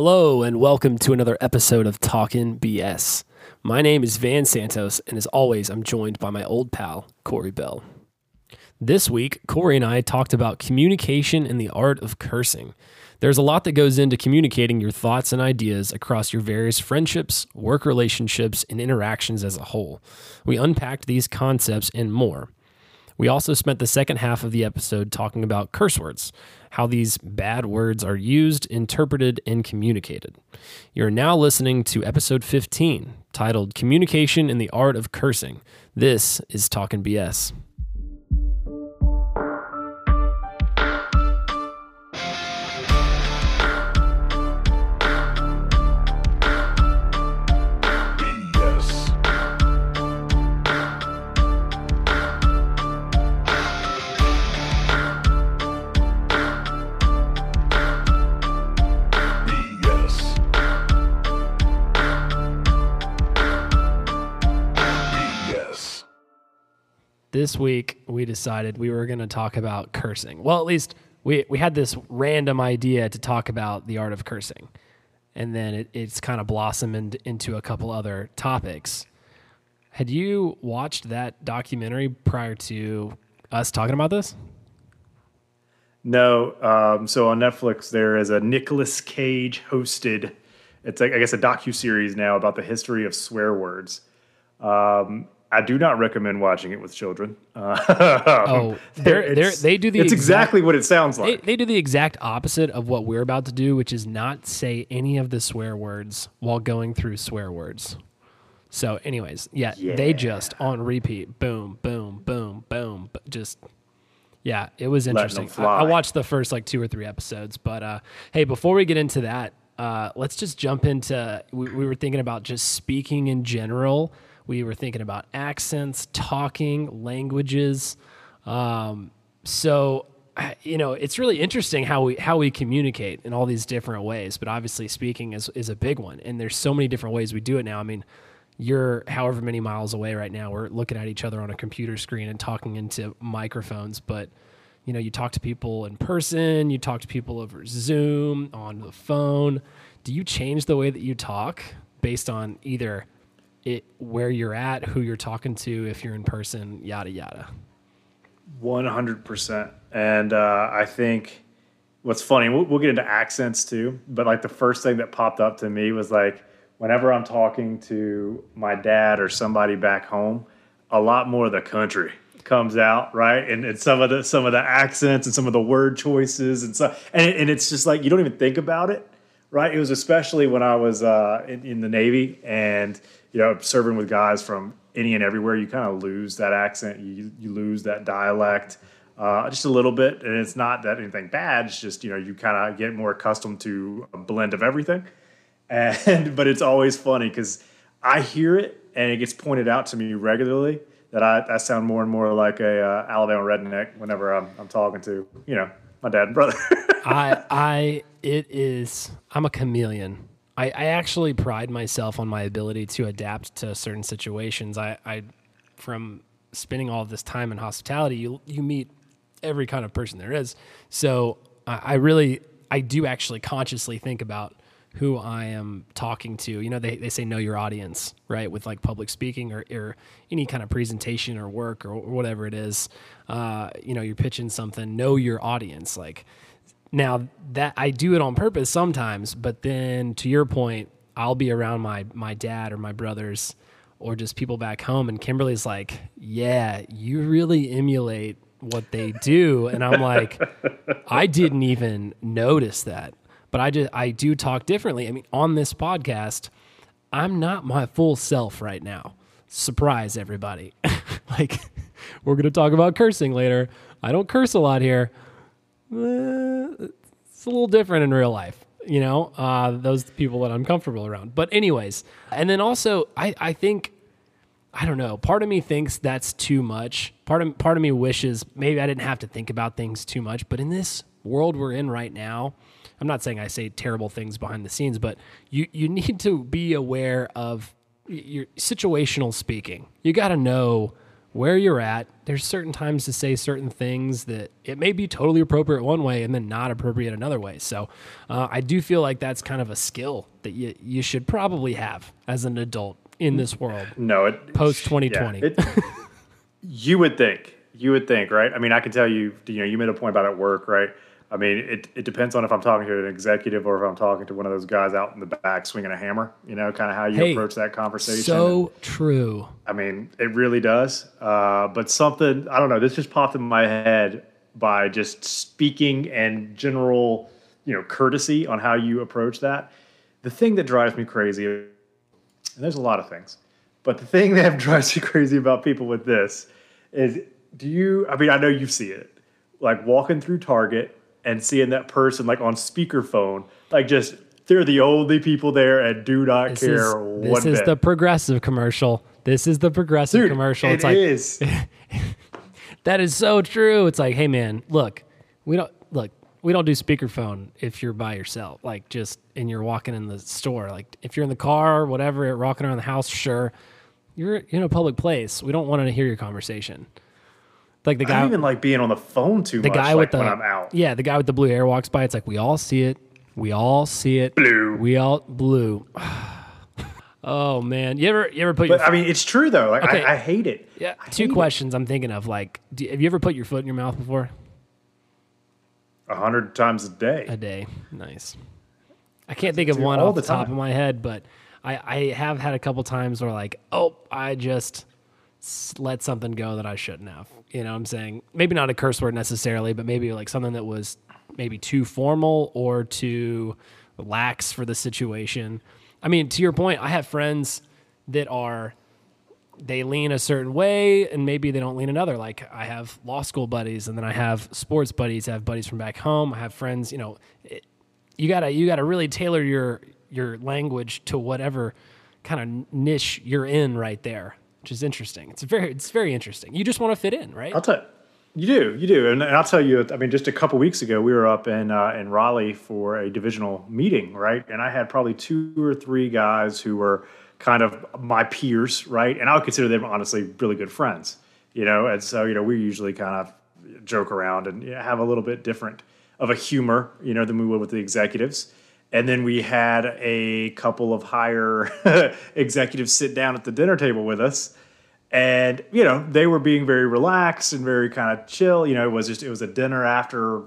Hello, and welcome to another episode of Talkin' BS. My name is Van Santos, and as always, I'm joined by my old pal, Corey Bell. This week, Corey and I talked about communication and the art of cursing. There's a lot that goes into communicating your thoughts and ideas across your various friendships, work relationships, and interactions as a whole. We unpacked these concepts and more. We also spent the second half of the episode talking about curse words, how these bad words are used, interpreted, and communicated. You're now listening to episode 15, titled Communication in the Art of Cursing. This is Talking BS. This week, we decided we were going to talk about cursing. Well, at least we, we had this random idea to talk about the art of cursing. And then it, it's kind of blossomed into a couple other topics. Had you watched that documentary prior to us talking about this? No. Um, so on Netflix, there is a Nicolas Cage hosted. It's like I guess a docu series now about the history of swear words. Um, I do not recommend watching it with children. Uh, Oh, they're, they're, they do the It's exact- exactly what it sounds like. they do the exact opposite of what we're about to do, which is not say any of the swear words while going through swear words. So, anyways, yeah, they just on repeat, boom, boom, boom, boom, just yeah, it was interesting. I, I watched the first like two or three episodes, but uh, hey, before we get into that, uh, let's just jump into. We, we were thinking about just speaking in general. We were thinking about accents, talking, languages. Um, so you know, it's really interesting how we how we communicate in all these different ways. But obviously, speaking is is a big one, and there's so many different ways we do it now. I mean, you're however many miles away right now. We're looking at each other on a computer screen and talking into microphones, but you know, you talk to people in person, you talk to people over Zoom, on the phone. Do you change the way that you talk based on either it where you're at, who you're talking to, if you're in person, yada yada? One hundred percent. And uh, I think what's funny, we'll, we'll get into accents too. But like the first thing that popped up to me was like whenever I'm talking to my dad or somebody back home, a lot more of the country comes out, right? And, and some of the some of the accents and some of the word choices and so and, and it's just like you don't even think about it, right? It was especially when I was uh, in, in the Navy and you know serving with guys from any and everywhere. You kind of lose that accent, you you lose that dialect. Uh, just a little bit, and it's not that anything bad. It's just you know you kind of get more accustomed to a blend of everything, and but it's always funny because I hear it and it gets pointed out to me regularly that I, I sound more and more like a uh, Alabama redneck whenever I'm, I'm talking to you know my dad and brother. I I it is I'm a chameleon. I, I actually pride myself on my ability to adapt to certain situations. I, I from spending all this time in hospitality, you you meet every kind of person there is. So I, I really I do actually consciously think about who I am talking to. You know, they, they say know your audience, right? With like public speaking or, or any kind of presentation or work or whatever it is. Uh, you know, you're pitching something, know your audience. Like now that I do it on purpose sometimes, but then to your point, I'll be around my my dad or my brothers or just people back home and Kimberly's like, "Yeah, you really emulate what they do." And I'm like, "I didn't even notice that." But I just I do talk differently. I mean, on this podcast, I'm not my full self right now. Surprise everybody. like we're going to talk about cursing later. I don't curse a lot here it's a little different in real life you know? Uh, those people that i'm comfortable around. But anyways and then also i, I think i don't know part of me thinks that's too much. Part of, part of me wishes maybe i didn't have to think about things too much but in this world we're in right now i'm not saying i say terrible things behind the scenes but you, you need to be aware of your situational speaking. You got to know where you're at. There's certain times to say certain things that it may be totally appropriate one way and then not appropriate another way. So uh, I do feel like that's kind of a skill that you you should probably have as an adult in this world. No, it Post 2020. yeah, it- you would think. You would think, right? I mean, I can tell you, you know, you made a point about at work, right? I mean, it, it depends on if I'm talking to an executive or if I'm talking to one of those guys out in the back swinging a hammer, you know, kind of how you Hey, approach that conversation. So true. I mean, it really does. Uh, but something, I don't know, this just popped in my head by just speaking and general, you know, courtesy on how you approach that. The thing that drives me crazy, and there's a lot of things, but the thing that drives me crazy about people with this is do you, I mean, I know you see it, like walking through Target and seeing that person like on speakerphone, like just, they're the only people there and do not This care is, this is bit. the progressive commercial. This is the progressive Dude, commercial. it It's like is. that is so true. It's like, hey man, look, we don't look, we don't do speakerphone if you're by yourself. Like just and you're walking in the store. Like if you're in the car or whatever, walking around the house, sure. You're in a public place. We don't want to hear your conversation. Like the I guy don't even like being on the phone too the much. guy like with the when I'm out. yeah, the guy with the blue hair walks by. It's like we all see it. We all see it. Blue. We all blue. oh man, you ever you ever put your I mean, it's true though. Like Okay. I, I hate it. yeah? I Two hate it. questions I'm thinking of. Like, do, have you ever put your foot in your mouth before? A hundred times a day. A day. Nice. I can't think of one all off the, the top of my head, but I, I have had a couple times where like, oh, I just let something go that I shouldn't have. You know what I'm saying? Maybe not a curse word necessarily, but maybe like something that was maybe too formal or too lax for the situation. I mean, to your point, I have friends that are they lean a certain way and maybe they don't lean another. Like I have law school buddies and then I have sports buddies. I have buddies from back home. I have friends, you know, it, you gotta, you gotta really tailor your, your language to whatever kind of niche you're in right there, which is interesting. It's very, it's very interesting. You just want to fit in, right? I'll tell you you do, you do, and, and I'll tell you. I mean, just a couple weeks ago, we were up in uh, in Raleigh for a divisional meeting, right? And I had probably two or three guys who were kind of my peers, right? And I would consider them honestly really good friends, you know. And so, you know, we usually kind of joke around and you know, have a little bit different of a humor, you know, than we would with the executives. And then we had a couple of higher executives sit down at the dinner table with us and you know they were being very relaxed and very kind of chill you know it was just it was a dinner after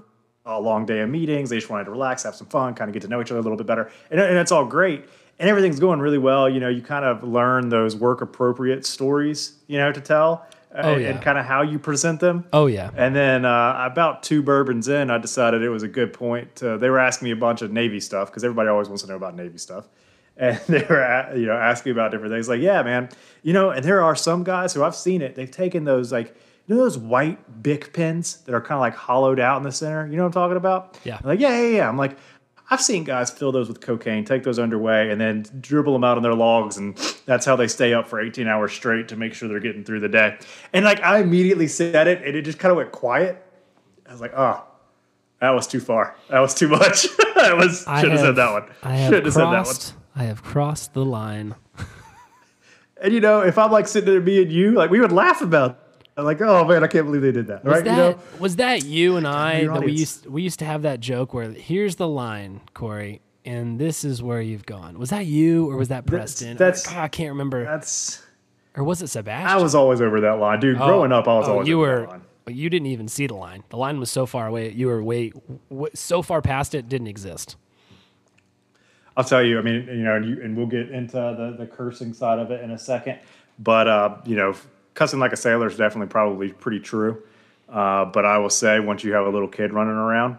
a long day of meetings they just wanted to relax have some fun kind of get to know each other a little bit better and, and it's all great and everything's going really well you know you kind of learn those work appropriate stories you know to tell uh, Oh, and, yeah. and kind of how you present them oh yeah. and then uh, about two bourbons in, I decided it was a good point. To, they were asking me a bunch of Navy stuff because everybody always wants to know about Navy stuff, and they were you know asking about different things. Like, yeah, man, you know, and there are some guys who I've seen it. They've taken those like you know those white Bic pens that are kind of like hollowed out in the center. You know what I'm talking about? Yeah. Like, yeah, yeah, yeah. I'm like. I've seen guys fill those with cocaine, take those underway, and then dribble them out on their logs, and that's how they stay up for 18 hours straight to make sure they're getting through the day. And like I immediately said it, and it just kind of went quiet. I was like, oh, that was too far. That was too much. I was should have said that one. Should have said that one. I have crossed the line. And you know, if I'm like sitting there, me and you, like we would laugh about. It. Like, oh man, I can't believe they did that. Was right? that you know, was that you and I that we used we used to have that joke where here's the line, Corey, and this is where you've gone. Was that you or was that Preston? that's- God, I can't remember. that's. Or was it Sebastian? I was always over that line, dude. Oh. Growing up, I was oh, always you over were. that line. But you didn't even see the line. The line was so far away. You were way, w- so far past it, didn't exist. I'll tell you. I mean, you know, and, you, and we'll get into the, the cursing side of it in a second. But uh, you know, cussing like a sailor is definitely probably pretty true. Uh, but I will say, once you have a little kid running around,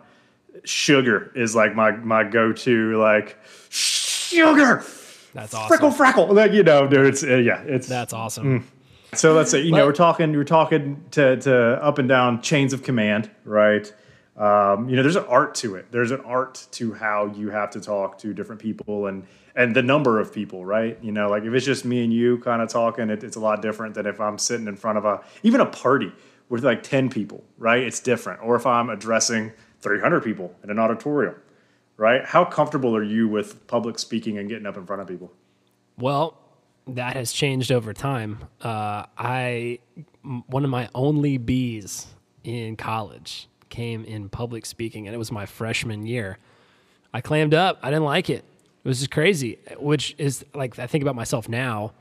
sugar is like my my go to. Like sugar, That's awesome. freckle, freckle. Like you know, dude. It's uh, yeah, it's That's awesome. So let's say you know we're talking we're talking to, to up and down chains of command, right? Um, you know, there's an art to it. There's an art to how you have to talk to different people and and the number of people, right? You know, like if it's just me and you kind of talking, it, it's a lot different than if I'm sitting in front of a even a party with like ten people, right? It's different. Or if I'm addressing 300 people in an auditorium, right? How comfortable are you with public speaking and getting up in front of people? Well, that has changed over time. Uh, I one of my only B's in college came in public speaking, and it was my freshman year. I clammed up. I didn't like it. It was just crazy. Which is like I think about myself now.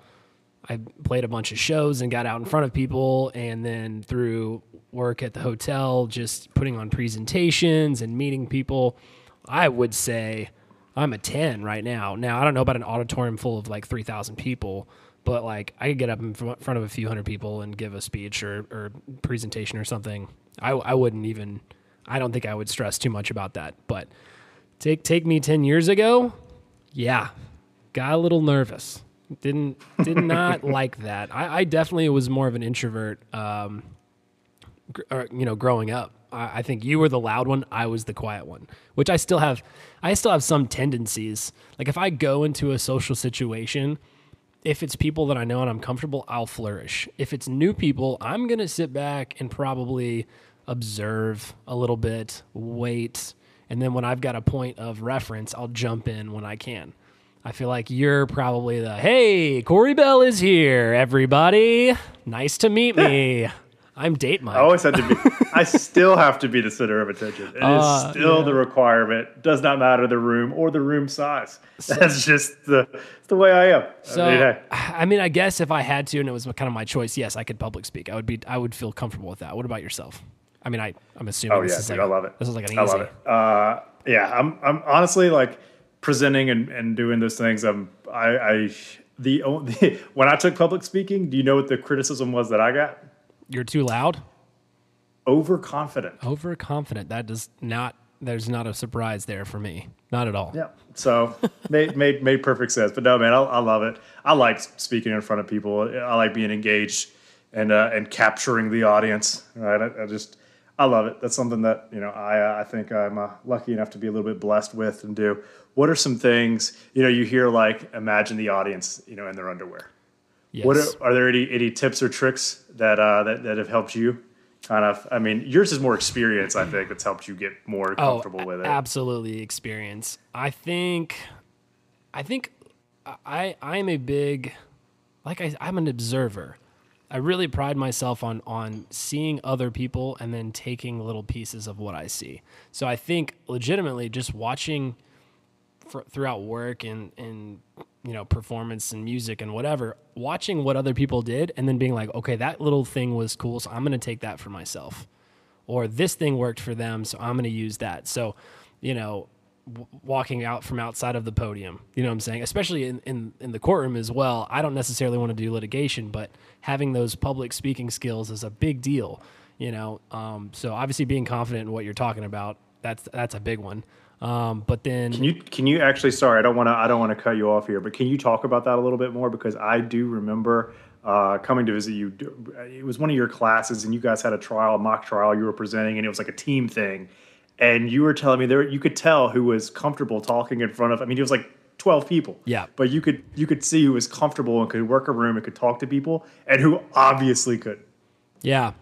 I played a bunch of shows and got out in front of people, and then through work at the hotel, just putting on presentations and meeting people, I would say I'm a 10 right now. Now, I don't know about an auditorium full of like 3,000 people, but like I could get up in front of a few hundred people and give a speech or, or presentation or something. I, I wouldn't even, I don't think I would stress too much about that. But take, take me 10 years ago, yeah, got a little nervous. Didn't, did not like that. I, I definitely was more of an introvert. Um, gr- or, you know, growing up. I, I think you were the loud one. I was the quiet one, which I still have. I still have some tendencies. Like if I go into a social situation, if it's people that I know and I'm comfortable, I'll flourish. If it's new people, I'm gonna sit back and probably observe a little bit, wait, and then when I've got a point of reference, I'll jump in when I can. I feel like you're probably the hey, Corey Bell is here, everybody. Nice to meet me. I'm date Mike. I always have to be. I still have to be the center of attention. It is Uh, still yeah. the requirement. Does not matter the room or the room size. That's just the the way I am. So I mean, hey, I mean, I guess if I had to, and it was kind of my choice, yes, I could public speak. I would be, I would feel comfortable with that. What about yourself? I mean, I, I'm assuming. oh this yeah, is dude, like, I love it. This is like an easy. I love it. Uh, yeah, I'm. I'm honestly like presenting and, and doing those things. I'm. I. I the only when I took public speaking, do you know what the criticism was that I got? You're too loud, Overconfident. overconfident. That does not. There's not a surprise there for me. Not at all. Yeah. So made made made perfect sense. But no, man, I, I love it. I like speaking in front of people. I like being engaged and uh, and capturing the audience. Right. I, I just I love it. That's something that you know I uh, I think I'm uh, lucky enough to be a little bit blessed with and do. What are some things you know you hear like imagine the audience you know in their underwear. Yes. What are, are there any any tips or tricks that uh, that that have helped you? Kind of. I mean, yours is more experience. I think that's helped you get more comfortable oh, with it. Absolutely, experience. I think, I think, I I'm a big, like I I'm an observer. I really pride myself on on seeing other people and then taking little pieces of what I see. So I think legitimately just watching fr- throughout work and and you know performance and music and whatever, watching what other people did and then being like, okay, that little thing was cool, so I'm to take that for myself or this thing worked for them, so I'm to use that. So, you know, walking out from outside of the podium, you know what I'm saying? Especially in, in, in the courtroom as well. I don't necessarily want to do litigation, but having those public speaking skills is a big deal, you know? Um, so obviously being confident in what you're talking about, that's, that's a big one. Um, but then Can you can you actually? Sorry, I don't want to. I don't want to cut you off here, but can you talk about that a little bit more? Because I do remember uh, coming to visit you. It was one of your classes, and you guys had a trial, a mock trial. You were presenting, and it was like a team thing. And you were telling me there, you could tell who was comfortable talking in front of. I mean, it was like twelve people. Yeah. But you could you could see who was comfortable and could work a room and could talk to people, and who obviously couldn't. Yeah,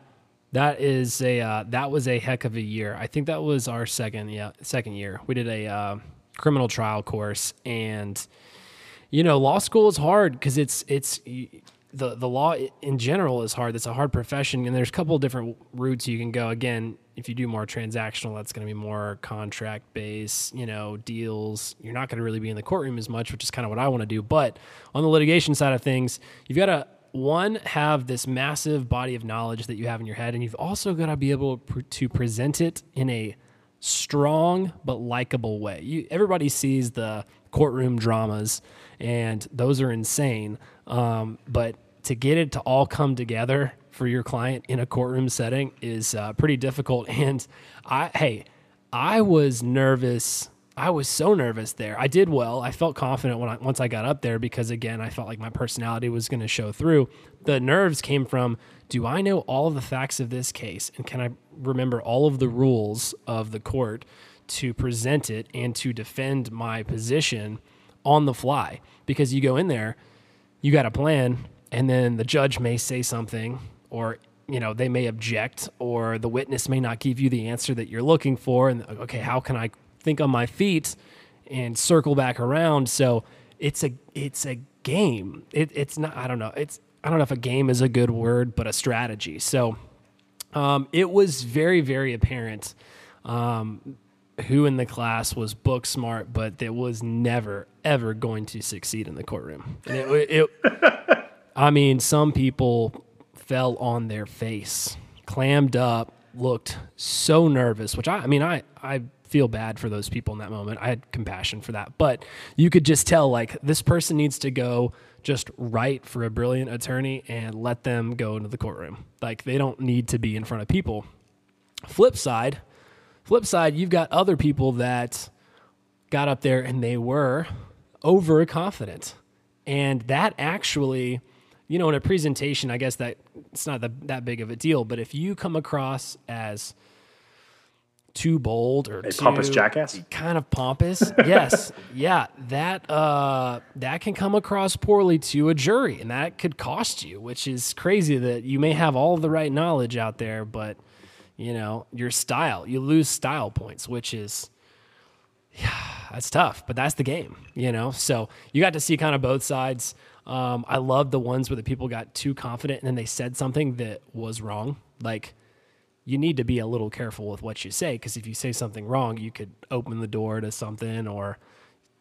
that is a uh, that was a heck of a year. I think that was our second yeah second year. We did a uh, criminal trial course, and you know, law school is hard because it's it's the the law in general is hard. It's a hard profession, and there's a couple of different routes you can go. Again, if you do more transactional, that's going to be more contract based, you know, deals. You're not going to really be in the courtroom as much, which is kind of what I want to do. But on the litigation side of things, you've got to one have this massive body of knowledge that you have in your head, and you've also got to be able to present it in a strong but likable way. You, everybody sees the courtroom dramas, and those are insane. Um, but to get it to all come together for your client in a courtroom setting is uh, pretty difficult. And I, hey, I was nervous. I was so nervous there. I did well. I felt confident when I, once I got up there because again, I felt like my personality was going to show through. The nerves came from, do I know all of the facts of this case and can I remember all of the rules of the court to present it and to defend my position on the fly? Because you go in there, you got a plan and then the judge may say something or you know they may object or the witness may not give you the answer that you're looking for and okay how can i think on my feet and circle back around so it's a it's a game. It, it's not. I don't know. It's I don't know if a game is a good word, but a strategy. So um, it was very very apparent um, who in the class was book smart, but that was never ever going to succeed in the courtroom. And it, it I mean, some people fell on their face, clammed up, looked so nervous. Which I, I mean, I I feel bad for those people in that moment. I had compassion for that, but you could just tell like this person needs to go just write for a brilliant attorney and let them go into the courtroom. Like they don't need to be in front of people. Flip side, flip side, you've got other people that got up there and they were overconfident. And that actually, you know, in a presentation, I guess that it's not the, that big of a deal, but if you come across as too bold or A too pompous jackass? kind of pompous? Yes. Yeah that uh that can come across poorly to a jury and that could cost you which is crazy that you may have all the right knowledge out there but you know your style you lose style points which is yeah that's tough but that's the game you know? So you got to see kind of both sides. Um, i love the ones where the people got too confident and then they said something that was wrong. Like you need to be a little careful with what you say because if you say something wrong, you could open the door to something or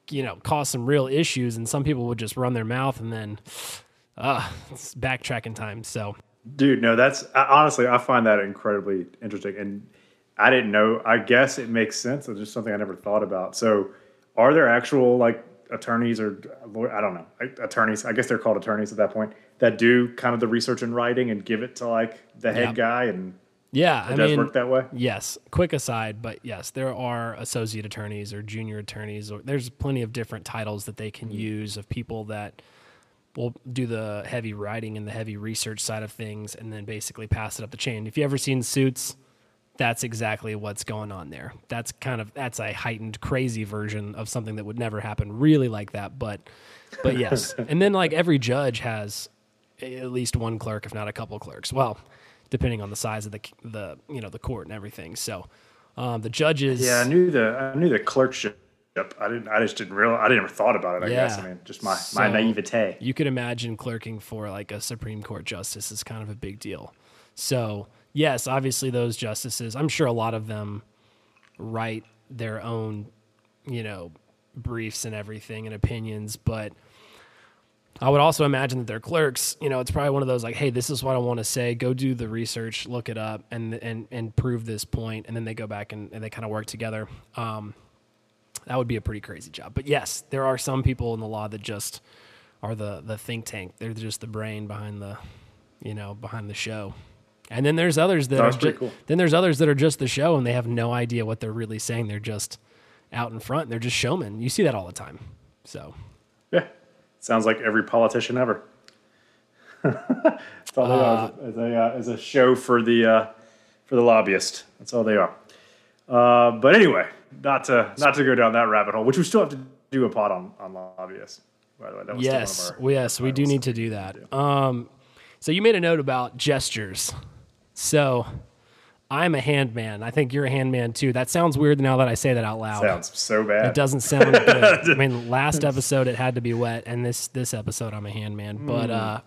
you know cause some real issues. And some people would just run their mouth and then uh, it's backtracking time. So Dude, no, that's I, honestly, I find that incredibly interesting. And I didn't know, I guess it makes sense. It's just something I never thought about. So, are there actual like attorneys or I don't know, attorneys, I guess they're called attorneys at that point, that do kind of the research and writing and give it to like the head Yeah. guy? And yeah, it I does mean, work that way? Yes. Quick aside, but yes, there are associate attorneys or junior attorneys, or there's plenty of different titles that they can mm. use of people that will do the heavy writing and the heavy research side of things, and then basically pass it up the chain. If you ever seen Suits, that's exactly what's going on there. That's kind of that's a heightened, crazy version of something that would never happen, really like that. But, but yes, and then like every judge has at least one clerk, if not a couple clerks. Well, depending on the size of the the you know the court and everything. So um, the judges, Yeah, I knew the I knew the clerkship. I didn't. I just didn't realize. I didn't ever thought about it. I guess. I mean, just my my naivete. you could imagine clerking for like a Supreme Court justice is kind of a big deal. So yes, obviously those justices, I'm sure a lot of them write their own, you know, briefs and everything and opinions, but I would also imagine that their clerks, you know, it's probably one of those like, hey, this is what I want to say. Go do the research, look it up, and and and prove this point, and then they go back and, and they kind of work together. Um, that would be a pretty crazy job. But yes, there are some people in the law that just are the the think tank. They're just the brain behind the, you know, behind the show. And then there's others that That's are pretty ju- cool. then there's others that are just the show and they have no idea what they're really saying. They're just out in front. They're just showmen. You see that all the time. So Yeah, sounds like every politician ever. That's all they are is a, uh, is a show for the uh, for the lobbyist. That's all they are. Uh, but anyway, not to not to go down that rabbit hole, which we still have to do a pod on on lobbyists. By the way, that was still one of yes, our- yes, we do need to do that. Um, so you made a note about gestures. So I'm a hand man. I think you're a hand man too. That sounds weird now that I say that out loud. sounds so bad. It doesn't sound good. I mean, last episode it had to be wet, and this this episode I'm a hand man. But uh,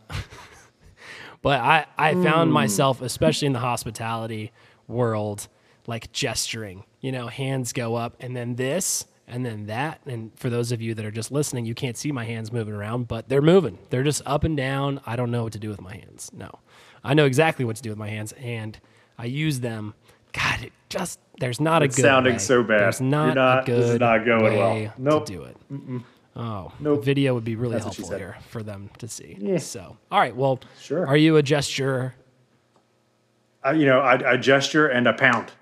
but I I found myself, especially in the hospitality world, like gesturing. You know, hands go up, and then this, and then that. And for those of you that are just listening, you can't see my hands moving around, but they're moving. They're just up and down. I don't know what to do with my hands. No, I know exactly what to do with my hands, and I use them. God, it just there's not a It's good sounding way. so bad. There's not, You're not- a good this is not going way well. Nope. to do it. Oh, Nope. video would be really That's helpful here for them to see. Yeah. So, all right, well, Sure. Are you a gesture? I, you know, I, I gesture and a pound.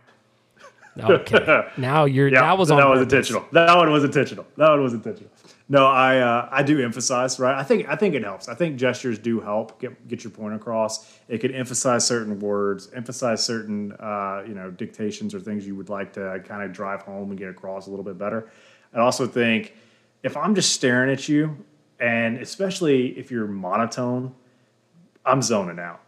Okay, now you're Yeah, that was that was intentional. That one was intentional. That one was intentional. No, I uh, I do emphasize right. I think I think it helps. I think gestures do help get get your point across. It could emphasize certain words, emphasize certain uh, you know dictations or things you would like to kind of drive home and get across a little bit better. I also think if I'm just staring at you, and especially if you're monotone, I'm zoning out.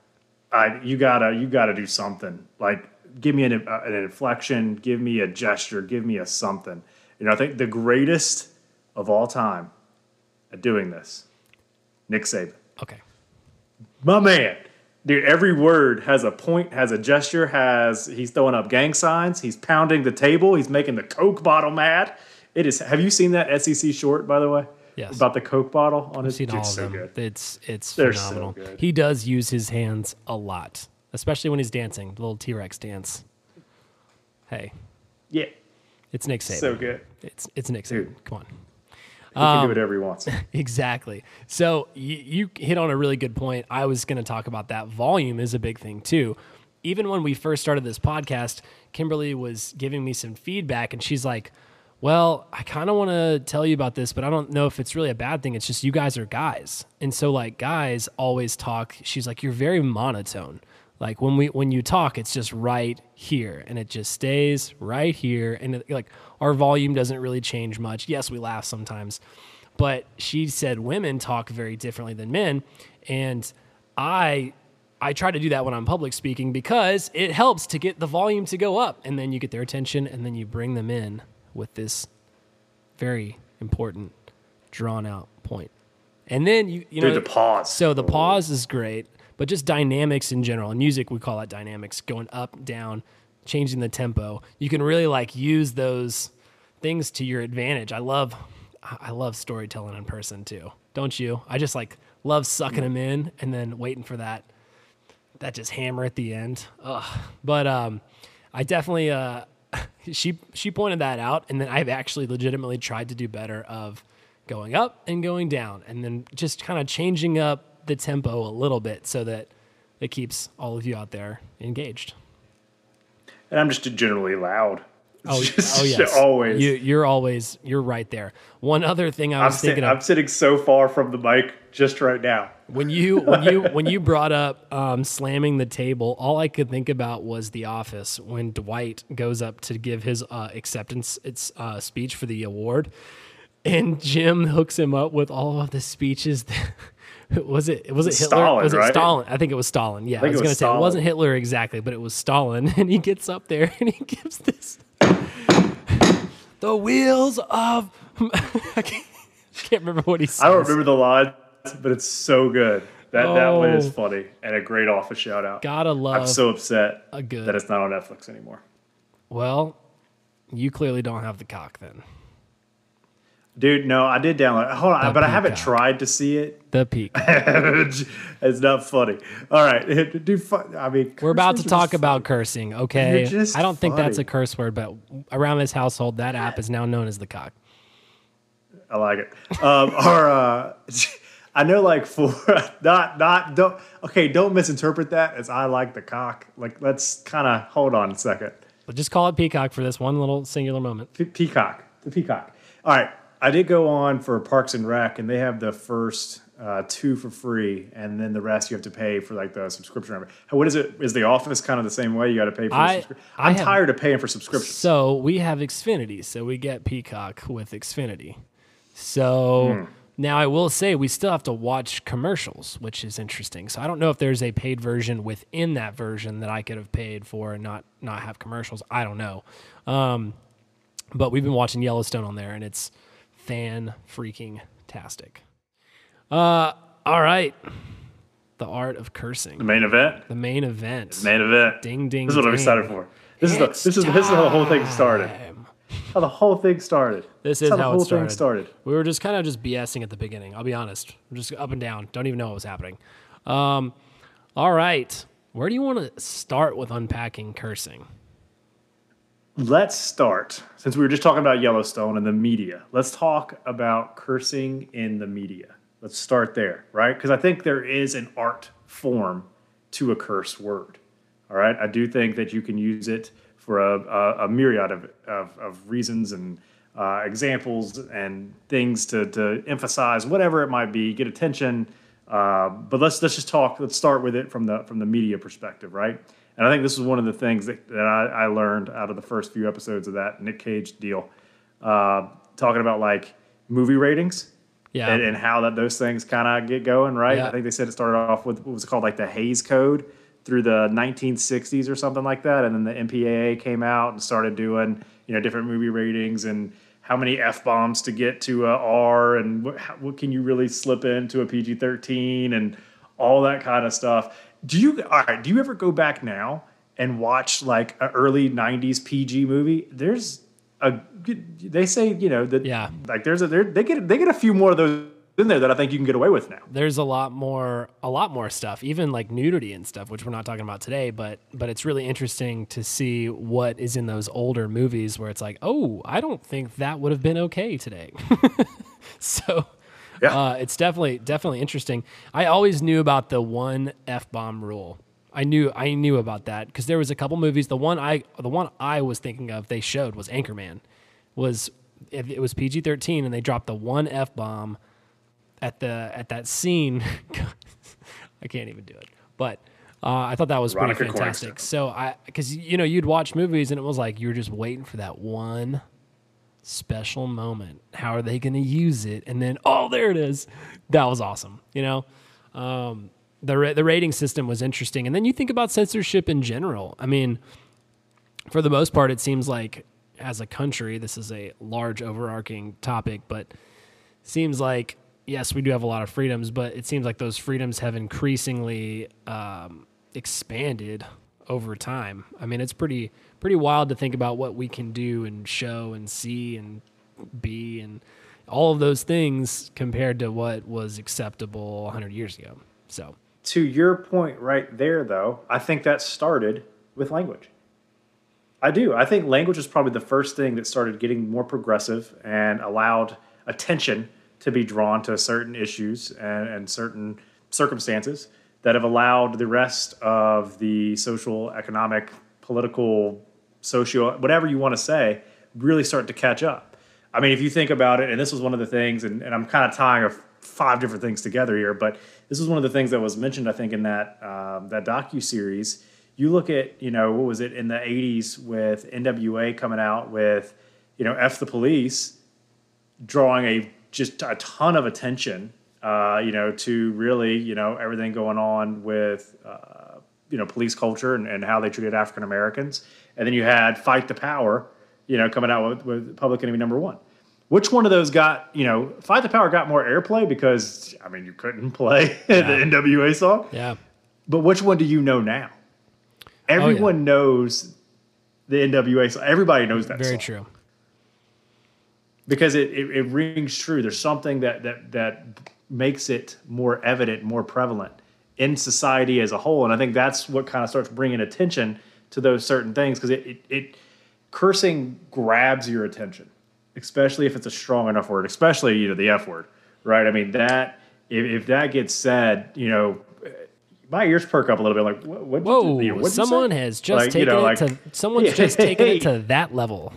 I you gotta you gotta do something like give me an, uh, an inflection, give me a gesture, give me a something. You know, I think the greatest of all time at doing this Nick Saban. Okay. My man. Dude, every word has a point, has a gesture, has he's throwing up gang signs, he's pounding the table, he's making the Coke bottle mad. It is have you seen that SEC short, by the way? Yes. About the Coke bottle on his Seen all it's of so them. good. It's it's They're so phenomenal. good. He does use his hands a lot, especially when he's dancing. The little T Rex dance. Hey, Yeah. it's Nick Saban. So good. It's it's Nick Saban. Dude. Come on. He can Um, do whatever he wants. Exactly. So you, you hit on a really good point. I was going to talk about that. Volume is a big thing too. Even when we first started this podcast, Kimberly was giving me some feedback, and she's like, "Well, I kind of want to tell you about this, but I don't know if it's really a bad thing. It's just you guys are guys, and so like guys always talk. She's like, you're very monotone. Like when we when you talk, it's just right here, and it just stays right here, and it, like our volume doesn't really change much. Yes, we laugh sometimes, but she said women talk very differently than men, and I I try to do that when I'm public speaking because it helps to get the volume to go up, and then you get their attention, and then you bring them in with this very important drawn out point. And then you you Dude, know the pause. So the pause is great, but just dynamics in general. In music, we call that dynamics, going up, down, changing the tempo. You can really like use those things to your advantage. I love, I love storytelling in person too. Don't you? I just like love sucking them in and then waiting for that, that just hammer at the end. Ugh. But um, I definitely uh, she she pointed that out, and then I've actually legitimately tried to do better of going up and going down, and then just kind of changing up the tempo a little bit so that it keeps all of you out there engaged. and I'm just generally loud. Oh, Just oh yes, always. You, you're always you're right there. One other thing I I'm, was sit- thinking I'm sitting so far from the mic just right now. when you when you when you brought up um, slamming the table, all I could think about was The Office when Dwight goes up to give his uh, acceptance its uh, speech for the award, and Jim hooks him up with all of the speeches. That, was it was it Hitler? Stalin, was it right? Stalin? I think it was Stalin. Yeah, I, think was it going to say it wasn't Hitler exactly, but it was Stalin. And he gets up there and he gives this the wheels of. I can't, can't remember what he says. I don't remember the lines, but it's so good. That that one is Oh. funny and a great office shout out. Gotta love I'm so upset that it's not on Netflix anymore. Well, you clearly don't have the cock then. Dude, no, I did download. Hold on, The but I haven't tried to see it. The peak. it's not funny. All right, dude. I mean, We're about to talk about cursing, okay? I don't think that's a curse word, but around this household, that app is now known as the cock. I like it. Um, or uh, I know, like for not not don't okay, don't misinterpret that as I like the cock. Like, let's kind of hold on a second. But just call it peacock for this one little singular moment. Pe- Peacock, the Peacock. All right, I did go on for Parks and Rec, and they have the first uh, two for free, and then the rest you have to pay for like the subscription. What is it? Is the Office kind of the same way? You got to pay for. I- the subscri- I I'm have- tired of paying for subscriptions. So we have Xfinity, so we get Peacock with Xfinity. So Hmm. now I will say we still have to watch commercials, which is interesting. So I don't know if there's a paid version within that version that I could have paid for and not not have commercials. I don't know. Um, but we've been watching Yellowstone on there, and it's fan freaking tastic. Uh, all right, the art of cursing. the main event. the main event. The Main event. Ding, ding, This is what I'm excited for. This is the, It's this is this is how the whole thing started. How the whole thing started. This is how how the whole started. thing started. We were just kind of just BSing at the beginning. I'll be honest. We're just up and down. Don't even know what was happening. Um, all right. Where do you want to start with unpacking cursing? Let's start since we were just talking about Yellowstone and the media. Let's talk about cursing in the media. Let's start there, right? Because I think there is an art form to a curse word. All right, I do think that you can use it for a, a, a myriad of, of, of reasons and uh, examples and things to, to emphasize whatever it might be, get attention. Uh, but let's let's just talk. Let's start with it from the from the media perspective, right? And I think this is one of the things that, that I, I learned out of the first few episodes of that Nick Cage deal, uh, talking about like movie ratings Yeah. and, and how that those things kind of get going, right? Yeah. I think they said it started off with what was called, like the Hays Code through the 1960s or something like that, and then the MPAA came out and started doing you know different movie ratings and how many f bombs to get to a R, and what, how, what can you really slip into a PG thirteen, and all that kind of stuff. Do you all right? Do you ever go back now and watch like an early '90s PG movie? There's a they say you know that Yeah. like there's a they get they get a few more of those in there that I think you can get away with now. there's a lot more a lot more stuff even like nudity and stuff which we're not talking about today but but it's really interesting to see what is in those older movies where it's like oh i don't think that would have been okay today so Yeah. uh, it's definitely definitely interesting i always knew about the one f-bomb rule i knew i knew about that because there was a couple movies the one i the one i was thinking of they showed was anchorman was it it was pg-13 and they dropped the one f-bomb at the at that scene. I can't even do it, but uh, I thought that was pretty fantastic. So I because you know you'd watch movies and it was like you were just waiting for that one special moment. How are they going to use it? And then oh, there it is. That was awesome. You know. Um, the ra- the rating system was interesting, and then you think about censorship in general. I mean, for the most part, it seems like as a country, this is a large overarching topic, but seems like yes, we do have a lot of freedoms, but it seems like those freedoms have increasingly um, expanded over time. I mean, it's pretty pretty wild to think about what we can do and show and see and be and all of those things compared to what was acceptable 100 years ago. So, To your point right there, though, I think that started with language. I do. I think language was probably the first thing that started getting more progressive and allowed attention to be drawn to certain issues and, and certain circumstances that have allowed the rest of the social, economic, political, socio, whatever you want to say, really start to catch up. I mean, if you think about it, and this was one of the things, and, and I'm kind of tying five different things together here, but this was one of the things that was mentioned, I think, in that um, that docu series. You look at, you know, what was it in the '80s with NWA coming out with, you know, "F the Police," drawing a just a ton of attention, uh, you know, to really, you know, everything going on with, uh, you know, police culture and, and how they treated African Americans. And then you had Fight the Power, you know, coming out with, with Public Enemy Number One. Which one of those got, you know, Fight the Power got more airplay because, I mean, you couldn't play the NWA song. yeah. But which one do you know now? Everyone knows the NWA song. Everybody knows that Very song true. because it, it, it rings true. There's something that, that that makes it more evident, more prevalent in society as a whole, and I think that's what kind of starts bringing attention to those certain things because it, it, it cursing grabs your attention, especially if it's a strong enough word, especially you know the F word, right? I mean that if, if that gets said, you know. My ears perk up a little bit, like what? what'd you- Whoa! you know, someone has just Like, you taken know, it like- to someone's just taken it to that level.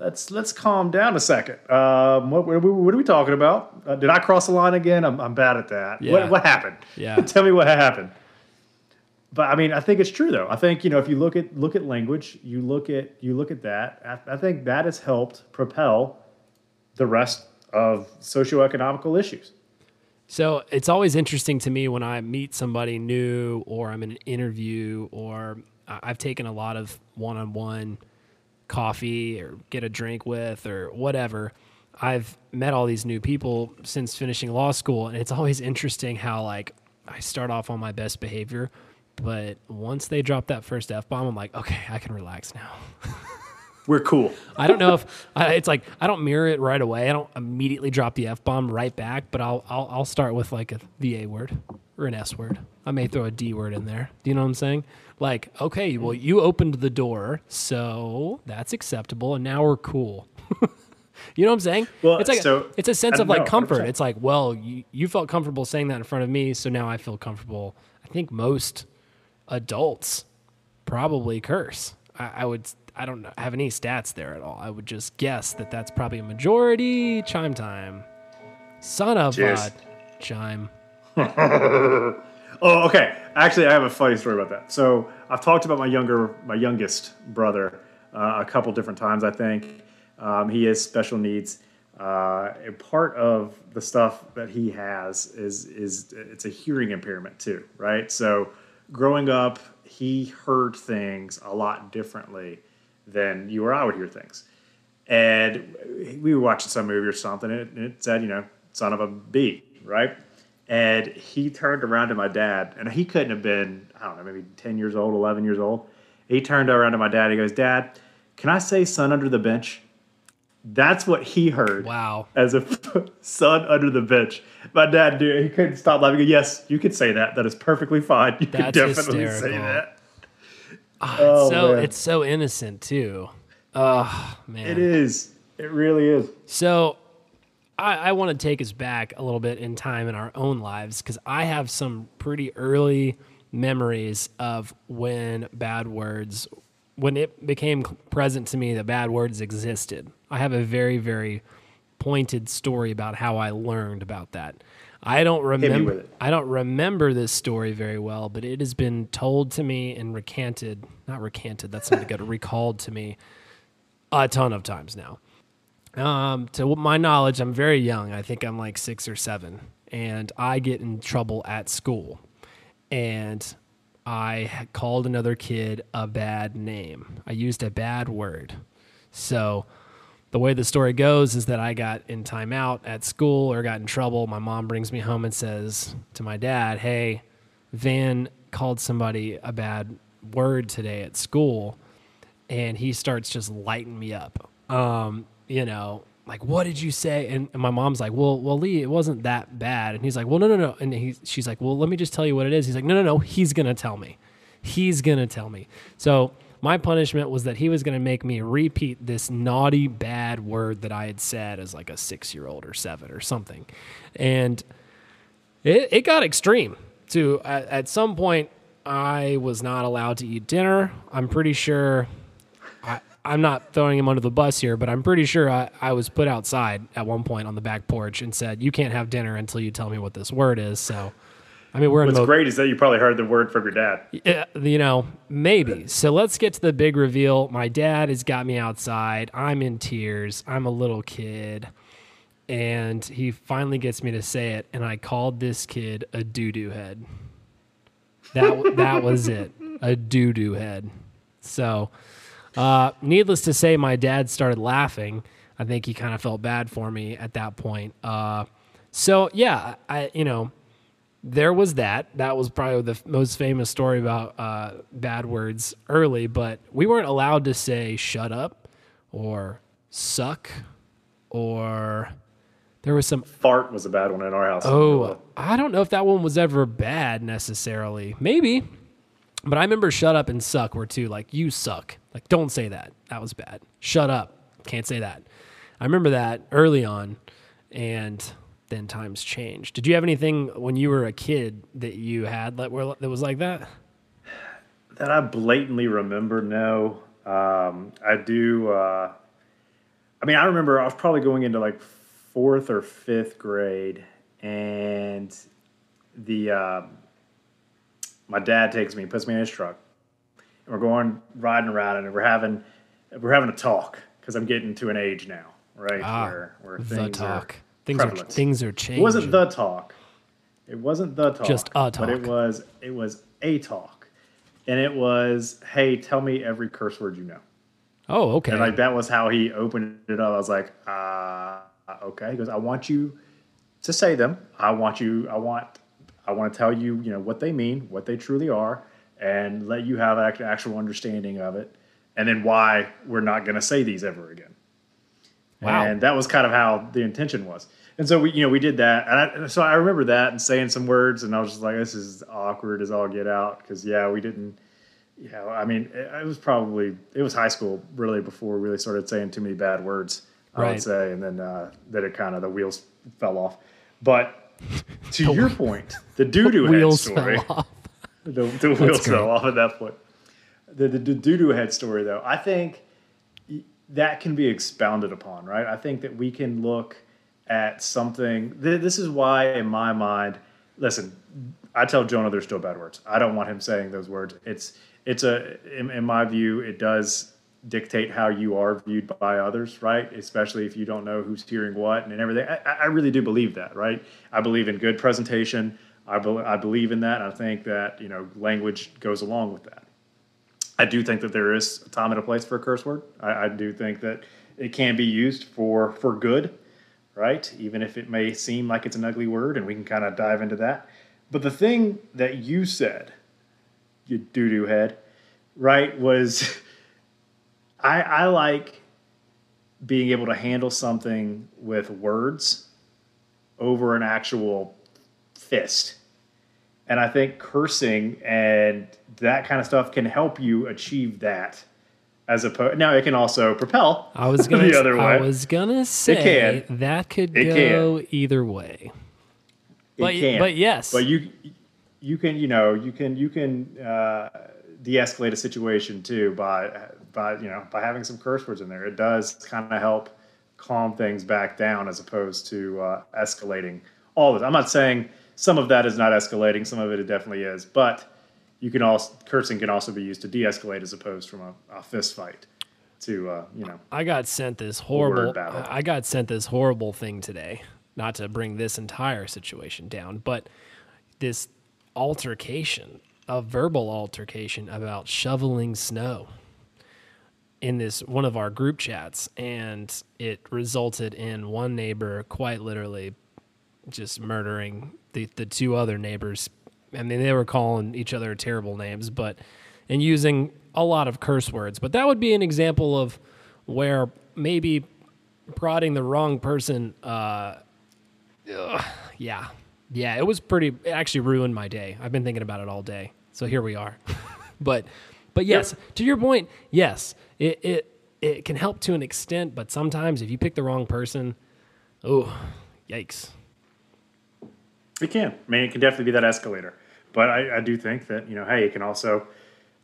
Let's let's calm down a second. Um, what, what, are we- what are we talking about? Uh, did I cross the line again? I'm, I'm bad at that. Yeah. What, what happened? Yeah. Tell me what happened. But I mean, I think it's true though. I think you know if you look at look at language, you look at you look at that. I, I think that has helped propel the rest of socioeconomical issues. So it's always interesting to me when I meet somebody new or I'm in an interview or I've taken a lot of one on one coffee or get a drink with or whatever. I've met all these new people since finishing law school, and it's always interesting how, like, I start off on my best behavior, but once they drop that first F bomb, I'm like, okay, I can relax now. We're cool. I don't know if I, it's like I don't mirror it right away. I don't immediately drop the f bomb right back, but I'll, I'll I'll start with like a the a word or an S word. I may throw a D word in there. Do you know what I'm saying? Like, okay, well, you opened the door, so that's acceptable, and now we're cool. you know what I'm saying? Well, it's like so- it's a sense of like know, comfort. 100%. It's like, well, you, you felt comfortable saying that in front of me, so now I feel comfortable. I think most adults probably curse. I, I would. I don't know- have any stats there at all. I would just guess that that's probably a majority. Chime time. Son of Cheers. God. Chime. Oh, okay. Actually, I have a funny story about that. So I've talked about my younger, my youngest brother uh, a couple different times. I think um, he has special needs. Uh, and part of the stuff that he has is is it's a hearing impairment too, right? So growing up, he heard things a lot differently than you or I would hear things and we were watching some movie or something, and it, said, you know, son of a right? And he turned around to my dad, and he couldn't have been, I don't know, maybe 10 years old, 11 years old. He turned around to my dad. He goes, Dad, can I say son under the bench? That's what he heard. Wow. As a son under the bench. My dad, dude, he couldn't stop laughing. Goes, Yes, you could say that. That is perfectly fine. You That's can definitely say hysterical. that. Oh, Oh, so man. it's so innocent too. Oh man. It is. It really is. So I, I want to take us back a little bit in time in our own lives because I have some pretty early memories of when bad words, when it became present to me that bad words existed. I have a very, very pointed story about how I learned about that. I don't remember. I don't remember this story very well, but it has been told to me and recanted. Not recanted. That's not good. Recalled to me a ton of times now. Um, to my knowledge, I'm very young. I think I'm like six or seven, and I get in trouble at school, and I called another kid a bad name. I used a bad word. So the way the story goes is that I got in timeout at school or got in trouble. My mom brings me home and says to my dad, "Hey, Van called somebody a bad word today at school." and he starts just lighting me up. Um, you know, like what did you say? And, and my mom's like, well, well, Lee, it wasn't that bad. And he's like, well, no, no, no. And he, she's like, well, let me just tell you what it is. He's like, no, no, no. He's gonna tell me. He's gonna tell me. So my punishment was that he was gonna make me repeat this naughty bad word that I had said as like a six year old or seven or something, and it, it got extreme to at, at some point i was not allowed to eat dinner i'm pretty sure i'm not throwing him under the bus here but i'm pretty sure I, I was put outside at one point on the back porch and said you can't have dinner until you tell me what this word is so i mean we're in What's great is that you probably heard the word from your dad. yeah, you know, maybe. So let's get to the big reveal. My dad has got me outside. I'm in tears. I'm a little kid. And he finally gets me to say it. And I called this kid a doo doo head. That, that was it. A doo doo head. So, uh, needless to say, my dad started laughing. I think he kind of felt bad for me at that point. Uh, so, yeah, I, you know, there was that. That was probably the most famous story about uh, bad words early, but we weren't allowed to say shut up or suck or there was some. Fart was a bad one in our house. Oh, I don't know if that one was ever bad necessarily. Maybe. But I remember shut up and suck were two like you suck. Like don't say that. That was bad. Shut up. Can't say that. I remember that early on and then times changed. Did you have anything when you were a kid that you had that that was like that? that I blatantly remember. No, um, I do. Uh, I mean, I remember I was probably going into like fourth or fifth grade, and the uh, my dad takes me, puts me in his truck, we're going riding around, and we're having we're having a talk because I'm getting to an age now, right? Ah, where where the things talk. are Things are prevalent. things are It changing. wasn't the talk. It wasn't the talk. Just a talk. But it was it was a talk. And it was, hey, tell me every curse word you know. oh, okay. And like that was how he opened it up. I was like, uh okay. He goes, I want you to say them. I want you I want I want to tell you, you know, what they mean, what they truly are, and let you have act- actual understanding of it, and then why we're not going to say these ever again. Wow. And that was kind of how the intention was. And so we, you know, we did that. And I, so I remember that and saying some words, and I was just like, this is awkward as all get out. Because yeah, we didn't. Yeah, I mean, it, it was probably it was high school really before we really started saying too many bad words. I Right. would say, and then uh, then it kind of the wheels fell off. But to your point, the doo doo head Wheels story fell off. The, the wheels fell off at that point. The the, the doo doo head story though, I think that can be expounded upon, right? I think that we can look at something. Th- this is why, in my mind, listen. I tell Jonah there's still bad words. I don't want him saying those words. It's it's a in, in my view, it does dictate how you are viewed by others, right? Especially if you don't know who's hearing what and everything. I, I really do believe that, right? I believe in good presentation. I, be, I believe in that. I think that you know language goes along with that. I do think that there is a time and a place for a curse word. I, I do think that it can be used for for good, right? Even if it may seem like it's an ugly word, and we can kind of dive into that. But the thing that you said, you doo doo head, right, was I I like being able to handle something with words over an actual fist. And I think cursing and that kind of stuff can help you achieve that. As opposed, now it can also propel. I was gonna the other way. I was gonna say can. that could It go either way. It but- can. but yes. but you you can you know you can you can uh, de-escalate a situation too by by you know by having some curse words in there. It does kind of help calm things back down as opposed to uh, escalating all this. I'm not saying some of that is not escalating. Some of it, it definitely is, but you can also cursing can also be used to de-escalate as opposed from a, a fist fight to uh, you know I got sent this horrible. I got sent this horrible thing today. Not to bring this entire situation down, but this altercation, a verbal altercation about shoveling snow in this one of our group chats, and it resulted in one neighbor quite literally just murdering the the two other neighbors. I mean, they were calling each other terrible names, but and using a lot of curse words. But that would be an example of where maybe prodding the wrong person. Uh, ugh, yeah, yeah, it was pretty. It actually ruined my day. I've been thinking about it all day. So here we are. but but yes, to your point, yes, it it it can help to an extent, but sometimes if you pick the wrong person, oh, yikes. It can. I mean, it can definitely be that escalator. But I, I do think that, you know, hey, it can also,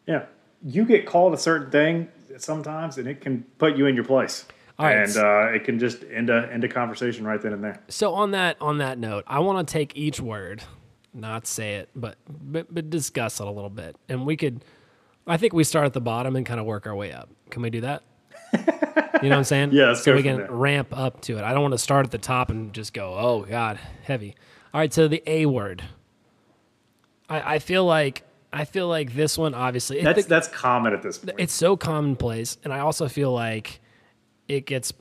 yeah, you get called a certain thing sometimes and it can put you in your place. All right. And uh, it can just end a, end a conversation right then and there. So on that on that note, I want to take each word, not say it, but, but but discuss it a little bit, and we could. I think we start at the bottom and kind of work our way up. Can we do that? You know what I'm saying? Yeah, let's so go we can ramp up to it. I don't want to start at the top and just go, oh God, heavy. All right, so the A word. I, I feel like I feel like this one obviously That's the- that's common at this point. it's so commonplace and i also feel like it gets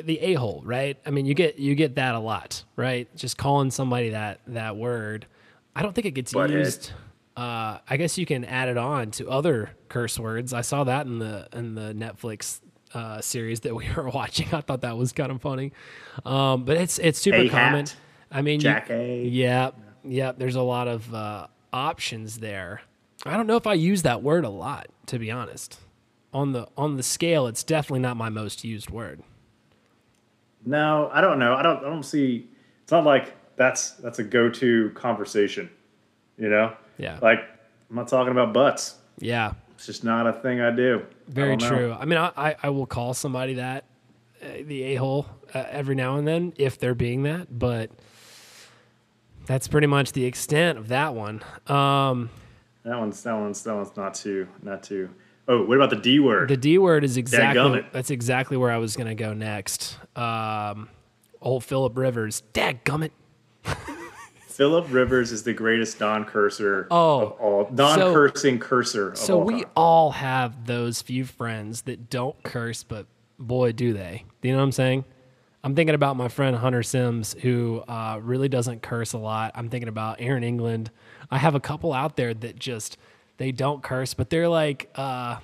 the a-hole right? I mean you get you get that a lot right? Just calling somebody that that word. I don't think it gets used uh, i guess you can add it on to other curse words. I saw that in the in the netflix uh, series that we were watching. I thought that was kind of funny. Um, but it's it's super A-hat. common i mean you- A. yeah, yeah. There's a lot of uh, options there. I don't know if I use that word a lot, to be honest. On the on the scale, it's definitely not my most used word. no, I don't know. I don't I don't see it's not like that's that's a go to conversation. You know? Yeah. Like I'm not talking about butts. Yeah, It's just not a thing I do. Very know. true. I mean, I, I, I will call somebody that uh, the a hole uh, every now and then if they're being that, but that's pretty much the extent of that one. Um, That one's that one's that one's not too not too. Oh, what about the D word? The D word is exactly that's exactly where I was gonna go next. Um, old Philip Rivers, Dadgummit. Philip Rivers is the greatest non-cursor Oh, of all non-cursing cursor of So all we time. all have those few friends that don't curse, but boy, do they. Do you know what I'm saying? I'm thinking about my friend Hunter Sims, who uh, really doesn't curse a lot. I'm thinking about Aaron England. I have a couple out there that just they don't curse, but they're like, uh,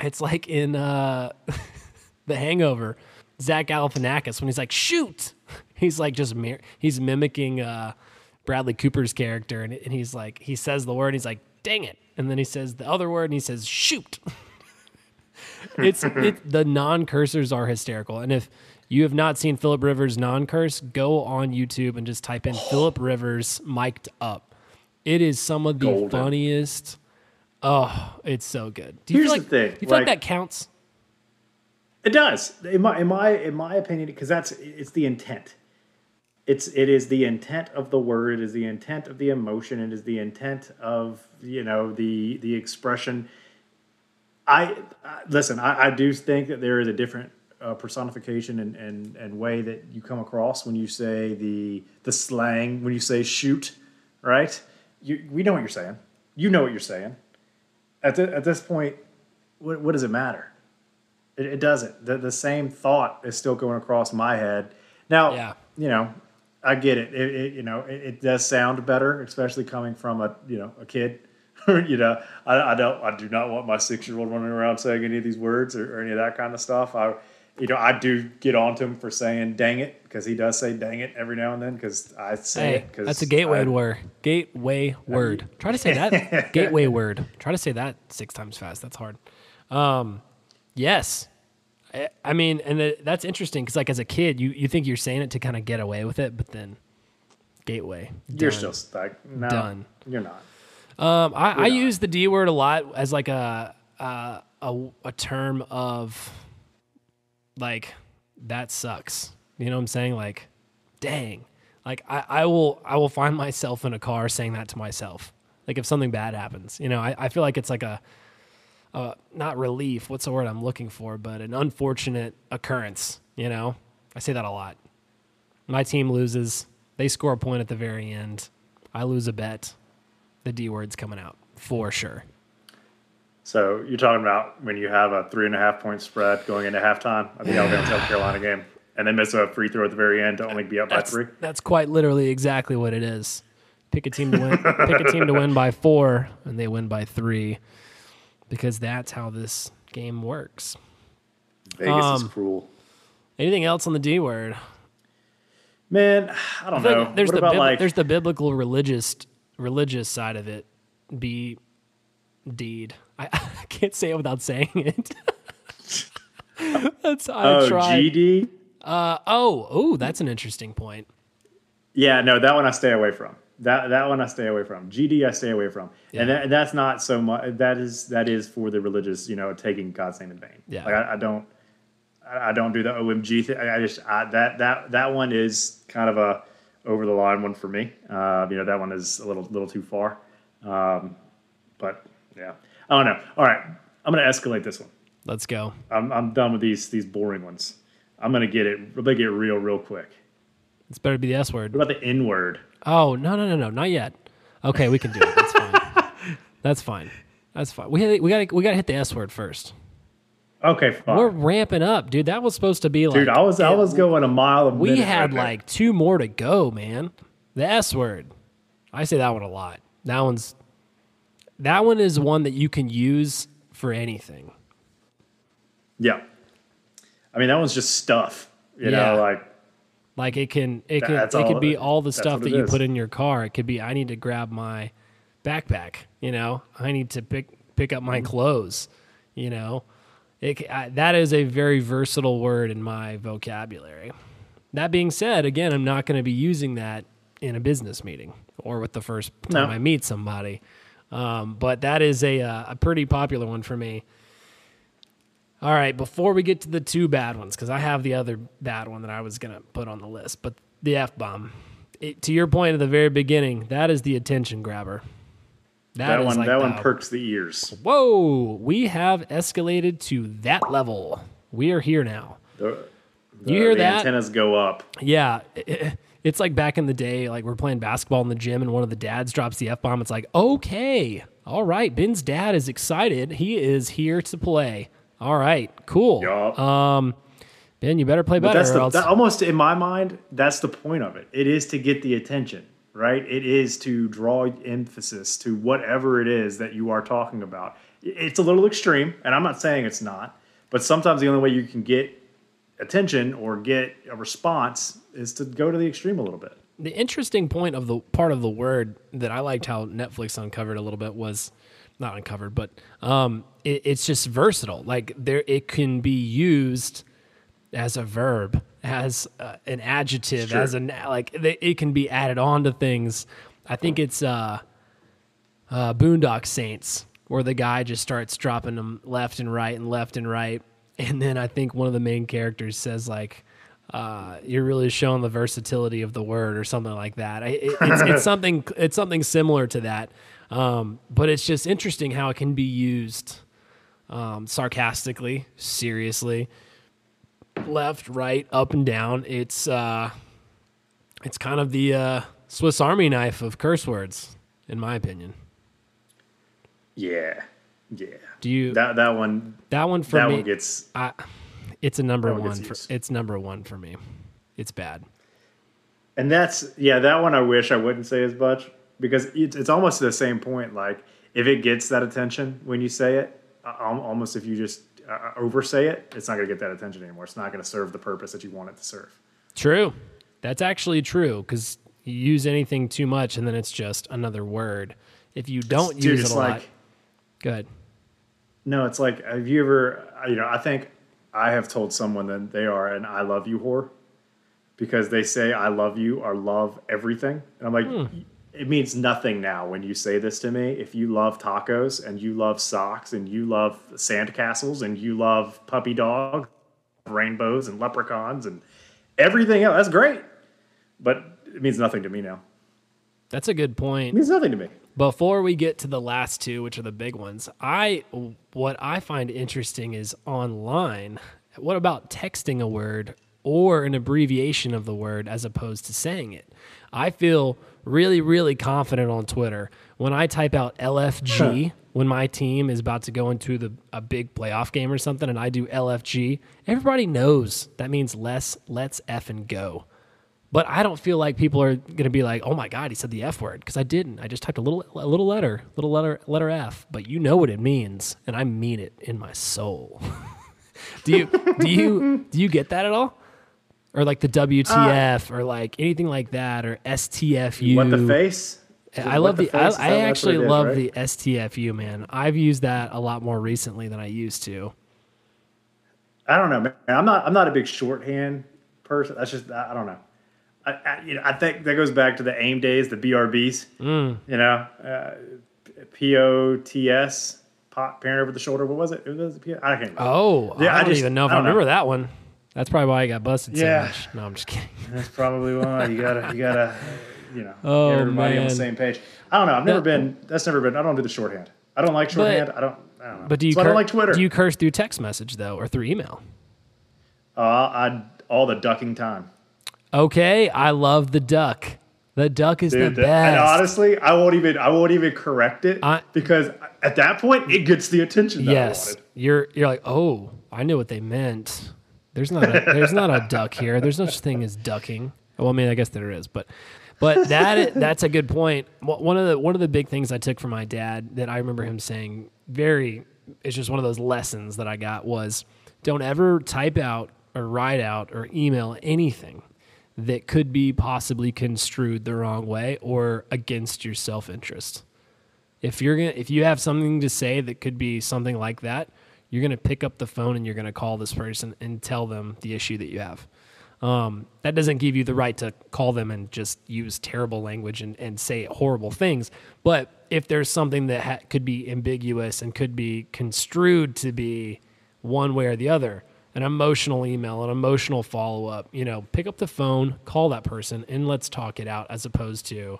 it's like in uh, The Hangover, Zach Galifianakis when he's like, shoot, he's like just mir- he's mimicking uh, Bradley Cooper's character, and, and he's like, he says the word, he's like, dang it, and then he says the other word, and he says, shoot. it's it, the non-cursors are hysterical, and if you have not seen Philip Rivers non-curse, go on YouTube and just type in Philip Rivers mic'd up. It is some of the Golden. funniest. Oh, it's so good. Do you Here's feel like, the thing, Do you feel like, like- that counts? It does, in my in my in my opinion, because that's it's the intent. It's it is the intent of the word, it is the intent of the emotion, it is the intent of you know the the expression. I, I listen. I, I do think that there is a different uh, personification and, and and way that you come across when you say the the slang when you say shoot, right? You we know what you're saying. You know what you're saying. At the, at this point, what what does it matter? It, it doesn't. The, the same thought is still going across my head. Now, Yeah. you know, I get it. It, it you know, it, it does sound better, especially coming from a you know a kid. you know, I, I don't. I do not want my six year old running around saying any of these words or, or any of that kind of stuff. I, you know, I do get on to him for saying "dang it" because he does say "dang it" every now and then because I say Hey, it. Cause that's a gateway I- word. Gateway word. Try to say that. gateway word. Try to say that six times fast. That's hard. Um, yes. I, I mean, and it, that's interesting because, like, as a kid, you, you think you're saying it to kind of get away with it, but then gateway. You're still stuck. No, Done. You're not. Um, I, I use the D word a lot as like a, a a a term of like that sucks. You know what I'm saying? Like, dang. Like I, I will I will find myself in a car saying that to myself. Like if something bad happens, you know, I, I feel like it's like a, a not relief. What's the word I'm looking for? But an unfortunate occurrence. You know, I say that a lot. My team loses. They score a point at the very end. I lose a bet the D word's coming out for sure. So you're talking about when you have a three and a half point spread going into halftime of the Alabama South Carolina game, and they miss a free throw at the very end to only be up by three. that's quite literally exactly what it is. Pick a team to win. pick a team to win by four, and they win by three, because that's how this game works. Vegas Um, is cruel. Anything else on the D word? Man, I don't I know. like there's what the about bib- like there's the biblical religious religious side of it. Be deed. I, I can't say it without saying it. that's I oh tried. GD? Uh, oh, oh, that's an interesting point. Yeah, no, that one I stay away from. That that one I stay away from. GD I stay away from, Yeah. and that, that's not so much. That is that is for the religious, you know, taking God's name in vain. Yeah. like I, I don't, I, I don't do the OMG thing. I just I, that that that one is kind of a over the line one for me. Uh, you know, that one is a little little too far. Um, but yeah, Oh, I don't know. All right, I'm gonna escalate this one. Let's go. I'm I'm done with these these boring ones. I'm gonna get it. I'm gonna get real real quick. It's better to be the S word. What about the N word? Oh no no no no not yet. Okay, we can do it. That's fine. That's fine. That's fine. We we got we got to hit the S word first. Okay, fine. We're ramping up, dude. That was supposed to be like Dude, I was I was going a mile a we had right like two more to go, man. The S word. I say that one a lot. That one's that one is one that you can use for anything. yeah. I mean that one's just stuff. You Yeah. know, like Like it can it can it could be all the that's stuff that you is. put in your car. It could be I need to grab my backpack, you know. I need to pick pick up Mm-hmm. my clothes, you know. It, I, that is a very versatile word in my vocabulary. That being said, again, I'm not going to be using that in a business meeting or with the first time No. I meet somebody. Um, but that is a uh, a pretty popular one for me. All right, before we get to the two bad ones, because I have the other bad one that I was going to put on the list, but the F bomb. To your point at the very beginning, that is the attention grabber. that is one like that the- one perks the ears. Whoa, we have escalated to that level. We are here now. The, You hear the that? antennas go up. Yeah, it's like back in the day, like we're playing basketball in the gym, and one of the dads drops the f bomb. It's like, okay, all right, Ben's dad is excited. He is here to play. All right, cool. Yup. Um, Ben, you better play But better. that's the else- that, almost in my mind, that's the point of it. It is to get the attention, right? It is to draw emphasis to whatever it is that you are talking about. It's a little extreme, and I'm not saying it's not, but sometimes the only way you can get attention or get a response is to go to the extreme a little bit. the interesting point of the part of the word that I liked how Netflix uncovered a little bit was not uncovered, but um, it, it's just versatile. Like there, it can be used as a verb, as uh, an adjective, Sure. as a like they, it can be added on to things. I think it's uh, uh, Boondock Saints where the guy just starts dropping them left and right and left and right, and then I think one of the main characters says like uh, you're really showing the versatility of the word or something like that. I, it, it's, it's something it's something similar to that, um, but it's just interesting how it can be used um, sarcastically, seriously, left, right, up and down. It's uh, it's kind of the uh, Swiss Army knife of curse words, in my opinion. Yeah. Yeah. Do you That that one that one for that me? one gets I, it's a number one one. For, it's number one for me. It's bad. And that's yeah, that one I wish I wouldn't say as much because it's, it's almost the same point. Like if it gets that attention when you say it, uh, almost if you just uh, oversay it, it's not going to get that attention anymore. It's not going to serve the purpose that you want it to serve. True. That's actually true because you use anything too much and then it's just another word. If you don't Dude, use it a like lot, good. No, it's like have you ever you know I think I have told someone that they are an I love you whore because they say I love you or love everything, and I'm like. Hmm. It means nothing now when you say this to me. If you love tacos and you love socks and you love sandcastles and you love puppy dogs, rainbows and leprechauns and everything else, that's great. But it means nothing to me now. That's a good point. It point. means nothing to me. Before we get to the last two, which are the big ones, I what I find interesting is online. What about texting a word or an abbreviation of the word as opposed to saying it? I feel really, really confident on Twitter when I type out LFG when my team is about to go into the a big playoff game or something, and I do LFG. Everybody knows that means less. Let's f and go. But I don't feel like people are going to be like, "Oh my god, he said the f word" because I didn't. I just typed a little a little letter, little letter letter f, but you know what it means, and I mean it in my soul. do you do you do you get that at all? Or like the WTF or like anything like that or STFU. What the face? I love the, face? I, I actually is, love right? the STFU, man. I've used that a lot more recently than I used to. I don't know, man. I'm not. I'm not a big shorthand person. That's just. I don't know. I, I, you know, I think that goes back to the AIM days, the BRBs. Mm. You know, uh, POTS, pot, parent over the shoulder. What was it? It was P- I can't. Remember. Oh, Yeah, I I don't just- even know if I I, don't know. remember that one. That's probably why I got busted Yeah. so much. No, I'm just kidding. That's probably why you gotta. You gotta. You know, Oh, get everybody on the same page. I don't know. I've never That- been. That's never been. I don't do the shorthand. I don't like shorthand. I don't. I don't know. But do you So I don't like Twitter. do you curse through text message though or through email? uh, I all the ducking time. Okay, I love the duck. The duck is Dude, the that- best. and honestly, I won't even I won't even correct it I- because at that point it gets the attention that I yes, wanted. you're you're like, oh, I knew what they meant. There's not a, there's not a duck here. There's no such thing as ducking. Well, I mean, I guess there is, but but that that's a good point. One of the one of the big things I took from my dad that I remember him saying very it's just one of those lessons that I got was don't ever type out or write out or email anything that could be possibly construed the wrong way or against your self-interest. If you're gonna if you have something to say that could be something like that, you're gonna pick up the phone and you're gonna call this person and tell them the issue that you have. Um, that doesn't give you the right to call them and just use terrible language and, and say horrible things. But if there's something that ha- could be ambiguous and could be construed to be one way or the other, an emotional email, an emotional follow up, you know, pick up the phone, call that person, and let's talk it out as opposed to,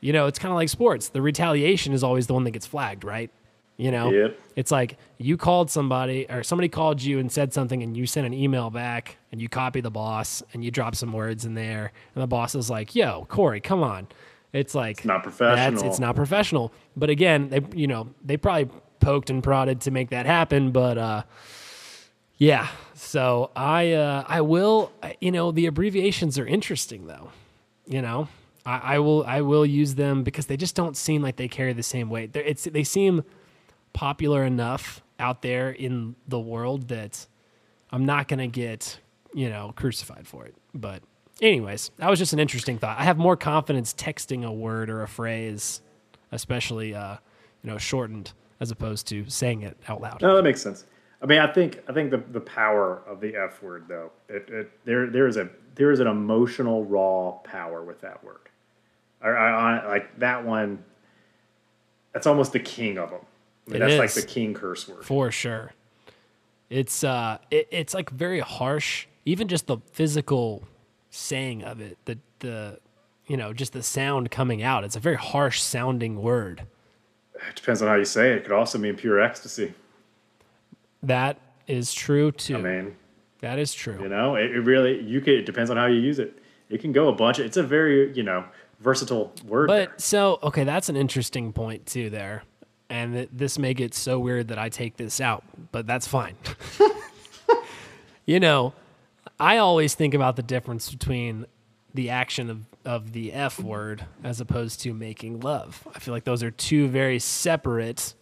you know, it's kind of like sports. The retaliation is always the one that gets flagged, right? You know, Yep. it's like you called somebody or somebody called you and said something and you sent an email back and you copy the boss and you drop some words in there and the boss is like, yo, Corey, come on. It's like not That's, professional. it's not professional. But again, they you know, they probably poked and prodded to make that happen, but uh yeah. So I uh I will you know, the abbreviations are interesting though. You know? I, I will I will use them because they just don't seem like they carry the same weight. They're, it's they seem popular enough out there in the world that I'm not to get, you know, crucified for it. But anyways, that was just an interesting thought. I have more confidence texting a word or a phrase, especially uh, you know, shortened as opposed to saying it out loud. No, that makes sense. I mean, I think I think the, the power of the F word though, it, it, there there is a there is an emotional raw power with that word. I, I, I like that one. That's almost the king of them. I mean, that's like the king curse word. For sure. It's uh it, it's like very harsh. Even just the physical saying of it, the the you know, just the sound coming out. It's a very harsh sounding word. It depends on how you say it. It could also mean pure ecstasy. That is true too. I mean, that is true. you know, it, it really you could. It depends on how you use it. It can go a bunch. It's a very you know versatile word. there. But so okay, that's an interesting point too there. and th- this may get so weird that I take this out, but that's fine. you know, I always think about the difference between the action of, of the F word as opposed to making love. I feel like those are two very separate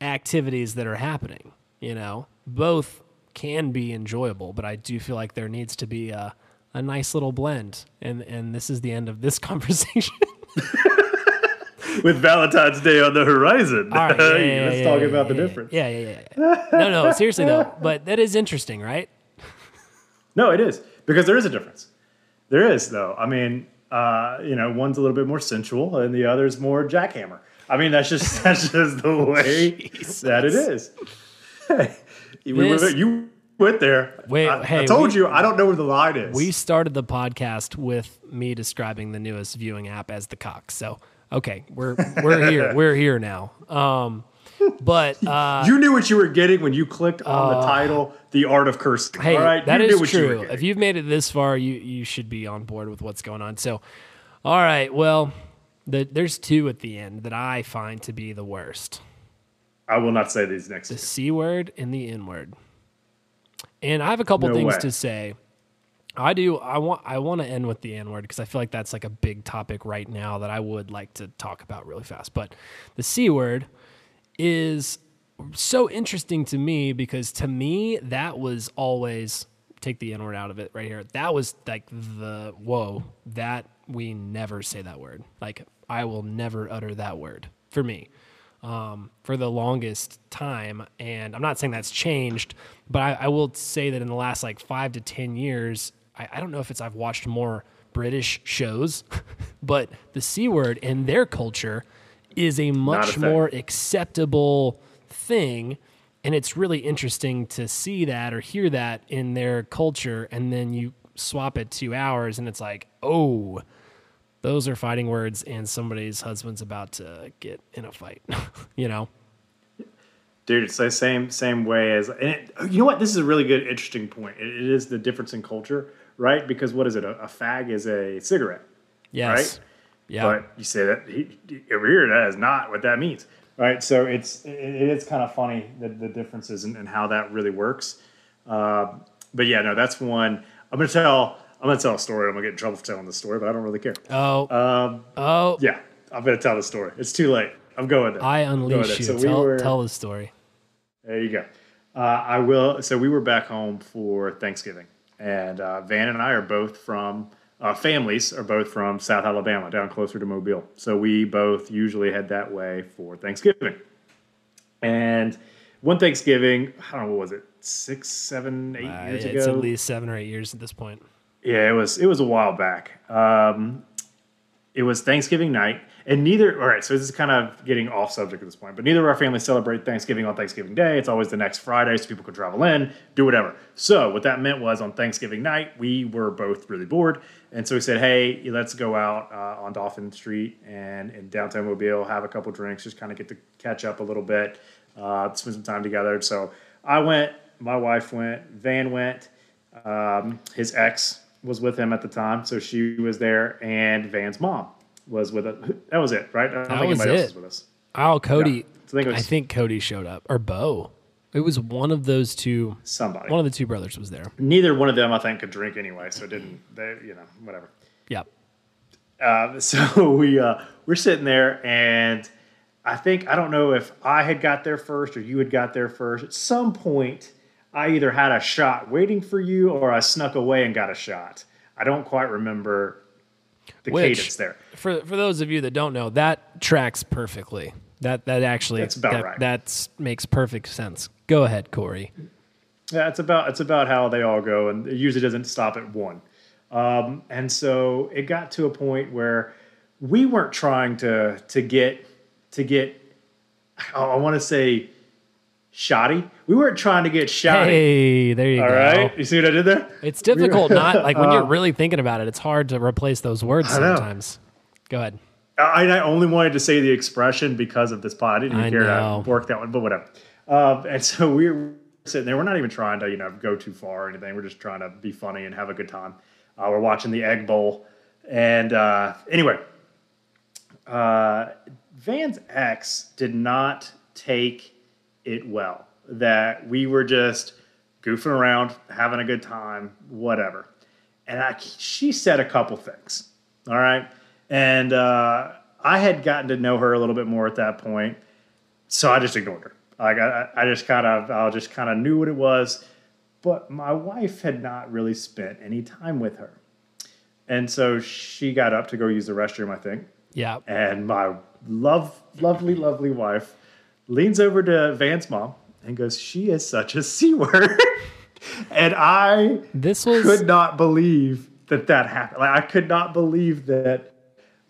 activities that are happening. You know, both can be enjoyable, but I do feel like there needs to be a, a nice little blend. And and this is the end of this conversation. With Valentine's Day on the horizon, All right, yeah, yeah, let's yeah, talk about the difference. Yeah, yeah, yeah, yeah. No, no, seriously though. But that is interesting, right? No, it is because there is a difference. There is though. I mean, uh, you know, one's a little bit more sensual and the other's more jackhammer. I mean, that's just that's just the way that it is. Hey, we This- you went there. Wait, I, hey, I told we- you I don't know where the line is. We started the podcast with me describing the newest viewing app as the cock. So okay, we're we're here. We're here now. Um, but uh, you knew what you were getting when you clicked on the title, "The Art of Cursing." hey, all right, that you is knew what you true. getting. If you've made it this far, you you should be on board with what's going on. So, all right, well, the, there's two at the end that I find to be the worst. I will not say these next. the. C word and the N word. And I have a couple No things way. to say. I do. I want. I want to end with the N word because I feel like that's like a big topic right now that I would like to talk about really fast. But the C word is so interesting to me because to me that was always take the N word out of it right here. That was like the whoa that we never say that word. Like I will never utter that word for me um, for the longest time. And I'm not saying that's changed, but I, I will say that in the last like five to 10 years, I, I don't know if it's I've watched more British shows, but the C word in their culture is a much thing. more acceptable thing. And it's really interesting to see that or hear that in their culture. And then you swap it two hours and it's like, oh, those are fighting words and somebody's husband's about to get in a fight you know Dude, it's the same same way as and it, you know what? This is a really good, interesting point. It, it is the difference in culture, right? Because what is it? A, a fag is a cigarette, yes Right? yeah but you say that he, over here that is not what that means, right? So it's it, it is kind of funny the, the differences and, and how that really works. Uh, but yeah, no, that's one. I'm gonna tell. I'm gonna tell a story. I'm gonna get in trouble for telling this story, but I don't really care. oh Um, oh yeah, I'm gonna tell the story. It's too late. I'm going there. i unleash you So we tell, were- tell the story There you go. Uh, I will. So we were back home for Thanksgiving, and uh, Van and I are both from uh, families are both from South Alabama, down closer to Mobile. So we both usually head that way for Thanksgiving. And one Thanksgiving, I don't know what was it, six, seven, eight Uh, years it's ago. at least seven or eight years at this point Yeah, it was it was a while back. Um, it was Thanksgiving night, and neither. All right, so this is kind of getting off subject at this point, but neither of our families celebrate Thanksgiving on Thanksgiving Day. It's always the next Friday, so people could travel in, do whatever. So what that meant was on Thanksgiving night, we were both really bored, and so we said, "Hey, let's go out uh, on Dauphin Street and in downtown Mobile, have a couple drinks, just kind of get to catch up a little bit, uh, spend some time together." So I went, my wife went, Van went. Um, his ex was with him at the time, so she was there, and Van's mom was with us. That was it, right? I don't That think was anybody it. else was with us. oh cody Yeah. I think it I think cody showed up or bo it was one of those two Somebody. one of the two brothers was there Neither one of them, I think, could drink anyway, so it didn't. They, you know, whatever. Yeah. Uh, so we uh, we're sitting there, and I think I don't know if I had got there first or you had got there first. At some point, I either had a shot waiting for you, or I snuck away and got a shot. I don't quite remember the Which- cadence there. for for those of you that don't know that tracks perfectly that that actually That's about that, right. that's makes perfect sense go ahead corey Yeah, it's about it's about how they all go, and it usually doesn't stop at one. Um, and so it got to a point where we weren't trying to to get to get. I want to say shoddy. We weren't trying to get shoddy. Hey, there you all go. right, you see what I did there? It's difficult not like when you're really thinking about it, it's hard to replace those words Uh, sometimes. Go ahead. I, I only wanted to say the expression because of this pod. I didn't even I care know. to work that one, but whatever. Um, and so we were sitting there. We're not even trying to, you know, go too far or anything. We're just trying to be funny and have a good time. Uh, we're watching the Egg Bowl, and uh, anyway, uh, Van's ex did not take it well. That we were just goofing around, having a good time, whatever. And I, she said a couple things. All right. And uh, I had gotten to know her a little bit more at that point. So I just ignored her. Like I, I just kind of, I just kind of knew what it was. But my wife had not really spent any time with her. And so she got up to go use the restroom, I think. Yeah. And my love, lovely, lovely wife leans over to Van's mom and goes, She is such a C word. and I This was could not believe that that happened. Like, I could not believe that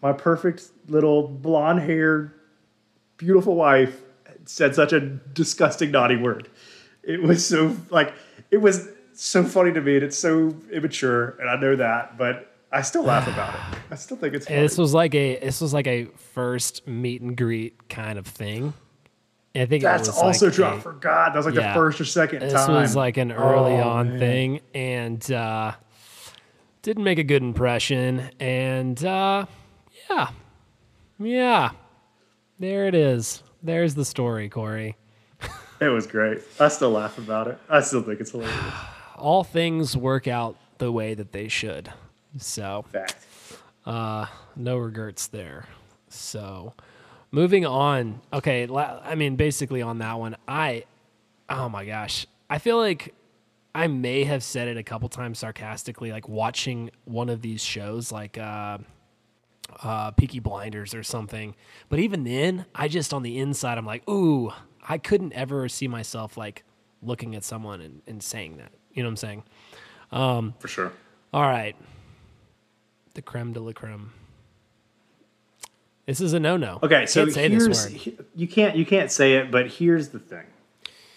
my perfect little blonde haired, beautiful wife said such a disgusting, naughty word. It was so, like, it was so funny to me and it's so immature. And I know that, but I still laugh about it. I still think it's funny. this was like a this was like a first meet and greet kind of thing. I think That's also like true. a- I forgot. That was like Yeah. the first or second This time. was like an early Oh, on man. thing, and uh, didn't make a good impression. And uh, yeah, yeah, there it is. There's the story, Corey. It was great. I still laugh about it. I still think it's hilarious. All things work out the way that they should. So Fact. Uh, no regrets there. So, moving on. Okay, I mean, basically on that one, I, oh my gosh, I feel like I may have said it a couple times sarcastically, like watching one of these shows, like uh, uh, Peaky Blinders or something. But even then, I just on the inside, I'm like, ooh, I couldn't ever see myself like looking at someone and, and saying that. You know what I'm saying? Um For sure. All right. The creme de la creme. This is a no-no. Okay, so here's he- you can't you can't say it, but here's the thing,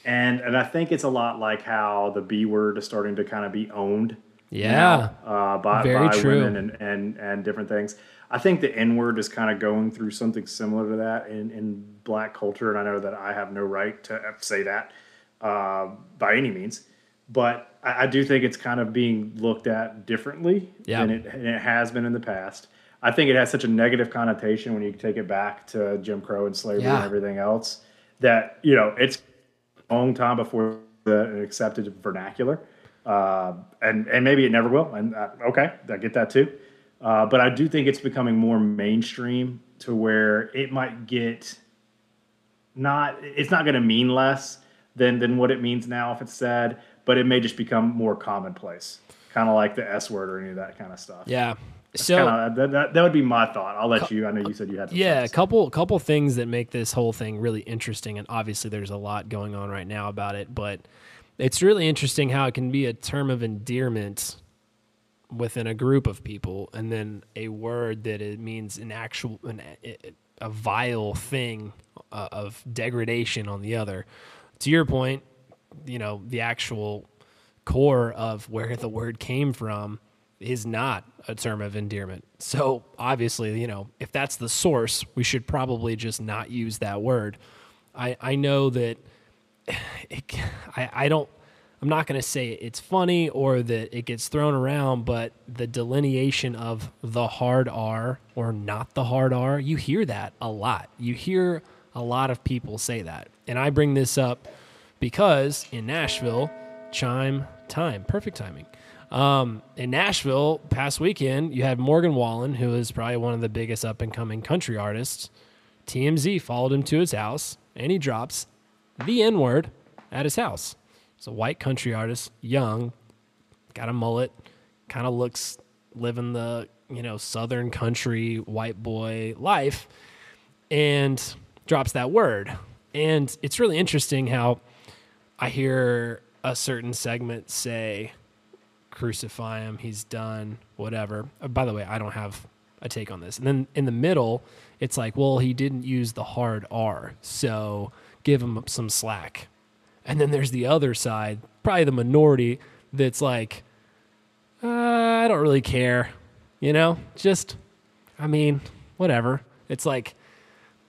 and and I think it's a lot like how the B word is starting to kind of be owned. Yeah. uh, by, Very by true. women and, and and different things. I think the N word is kind of going through something similar to that in in black culture, and I know that I have no right to say that uh, by any means, but I, I do think it's kind of being looked at differently Yeah. than it, than it has been in the past. I think it has such a negative connotation when you take it back to Jim Crow and slavery Yeah. and everything else that you know it's a long time before the accepted vernacular, uh, and and maybe it never will. And uh, okay, I get that too. Uh, but I do think it's becoming more mainstream to where it might get not. It's not going to mean less than than what it means now if it's said, but it may just become more commonplace, kind of like the S word or any of that kind of stuff. Yeah. So Kinda, that, that, that would be my thought. I'll let you. I know you said you had. yeah, a couple couple things that make this whole thing really interesting, and obviously there's a lot going on right now about it, but it's really interesting how it can be a term of endearment within a group of people, and then a word that it means an actual an, a vile thing uh, of degradation on the other. To your point, you know the actual core of where the word came from is not a term of endearment. So obviously, you know, if that's the source, we should probably just not use that word. I I know that it, I I don't I'm not going to say it's funny or that it gets thrown around, but the delineation of the hard R or not the hard R, you hear that a lot. You hear a lot of people say that. And I bring this up because in Nashville, chime time, perfect timing. Um, in Nashville, past weekend, you had Morgan Wallen, who is probably one of the biggest up and coming country artists. TMZ followed him to his house, and he drops the N word at his house. It's a white country artist, young, got a mullet, kind of looks living the you know southern country white boy life, and drops that word. And it's really interesting how I hear a certain segment say, "Crucify him, he's done, whatever." Uh, by the way, I don't have a take on this. And then in the middle, it's like, "Well, he didn't use the hard R, so give him some slack." And then there's the other side, probably the minority, that's like, uh, I don't really care. You know, just, I mean, whatever. It's like,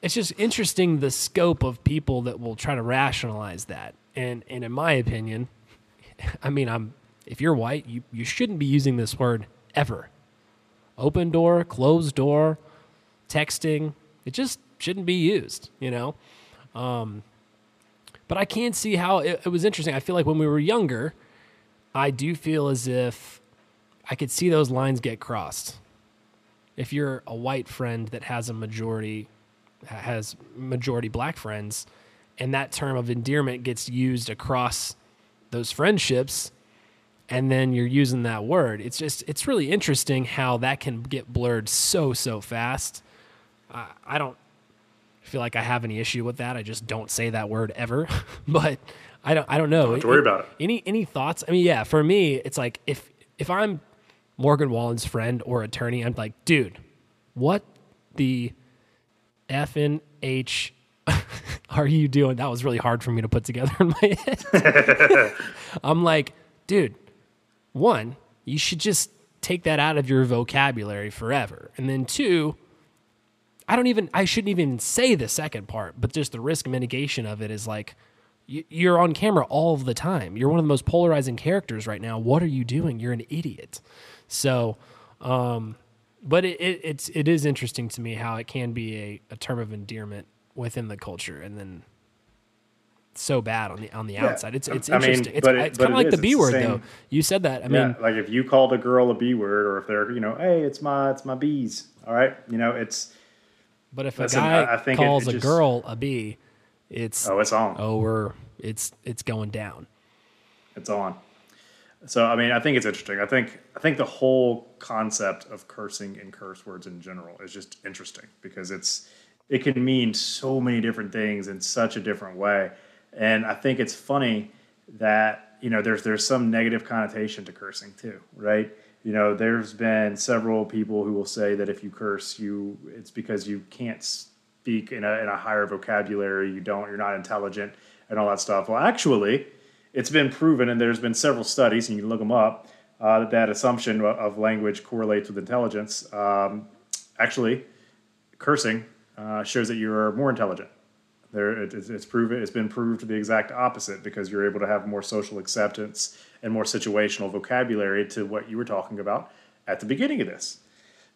it's just interesting the scope of people that will try to rationalize that. And, and in my opinion, I mean, I'm, if you're white, you, you shouldn't be using this word ever. Open door, closed door, texting, it just shouldn't be used, you know? Um, but I can see how it, it was interesting. I feel like when we were younger, I do feel as if I could see those lines get crossed. If you're a white friend that has a majority, has majority black friends, and that term of endearment gets used across those friendships, and then you're using that word, it's just, it's really interesting how that can get blurred so, so fast. I, I don't feel like I have any issue with that. I just don't say that word ever. but I don't I don't know. Don't have to worry about it. Any any thoughts? I mean, yeah, for me, it's like if if I'm Morgan Wallen's friend or attorney, I'm like, dude, what the F N H are you doing? That was really hard for me to put together in my head. I'm like, dude, one, you should just take that out of your vocabulary forever. And then two, I don't even I shouldn't even say the second part, but just the risk mitigation of it is like you- you're on camera all the time. You're one of the most polarizing characters right now. What are you doing? You're an idiot. So, um, but it, it it's it is interesting to me how it can be a, a term of endearment within the culture, and then so bad on the on the outside. It's it's I mean, interesting. it's it- it's kind of it like the. B It's word same- though. You said that. I yeah, mean, like if you called a girl a B word, or if they're, you know, hey, it's my, it's my bees. All right, you know, it's but if a guy I- I calls it a just- girl a B, it's oh, it's on. oh we're it's it's going down. it's on. So I mean, I think it's interesting. I think I think the whole concept of cursing and curse words in general is just interesting because it's it can mean so many different things in such a different way. And I think it's funny that you know there's there's some negative connotation to cursing too, right? You know, there's been several people who will say that if you curse, you it's because you can't speak in a in a higher vocabulary, you don't, you're not intelligent, and all that stuff. Well, actually, it's been proven, and there's been several studies, and you can look them up, uh, that that assumption of- language correlates with intelligence. Um, actually, cursing uh, shows that you are more intelligent. There, it, it's, proven. It's been proved the exact opposite because you're able to have more social acceptance and more situational vocabulary to what you were talking about at the beginning of this.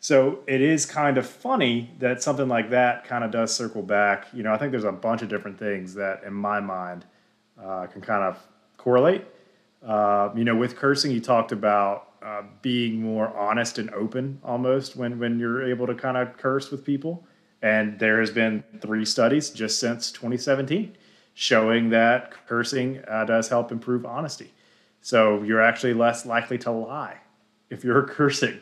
So it is kind of funny that something like that kind of does circle back. You know, I think there's a bunch of different things that, in my mind, uh, can kind of correlate. Uh, you know, with cursing, you talked about uh, being more honest and open almost when when you're able to kind of curse with people. And there has been three studies just since 2017 showing that cursing uh, does help improve honesty. So you're actually less likely to lie if you're cursing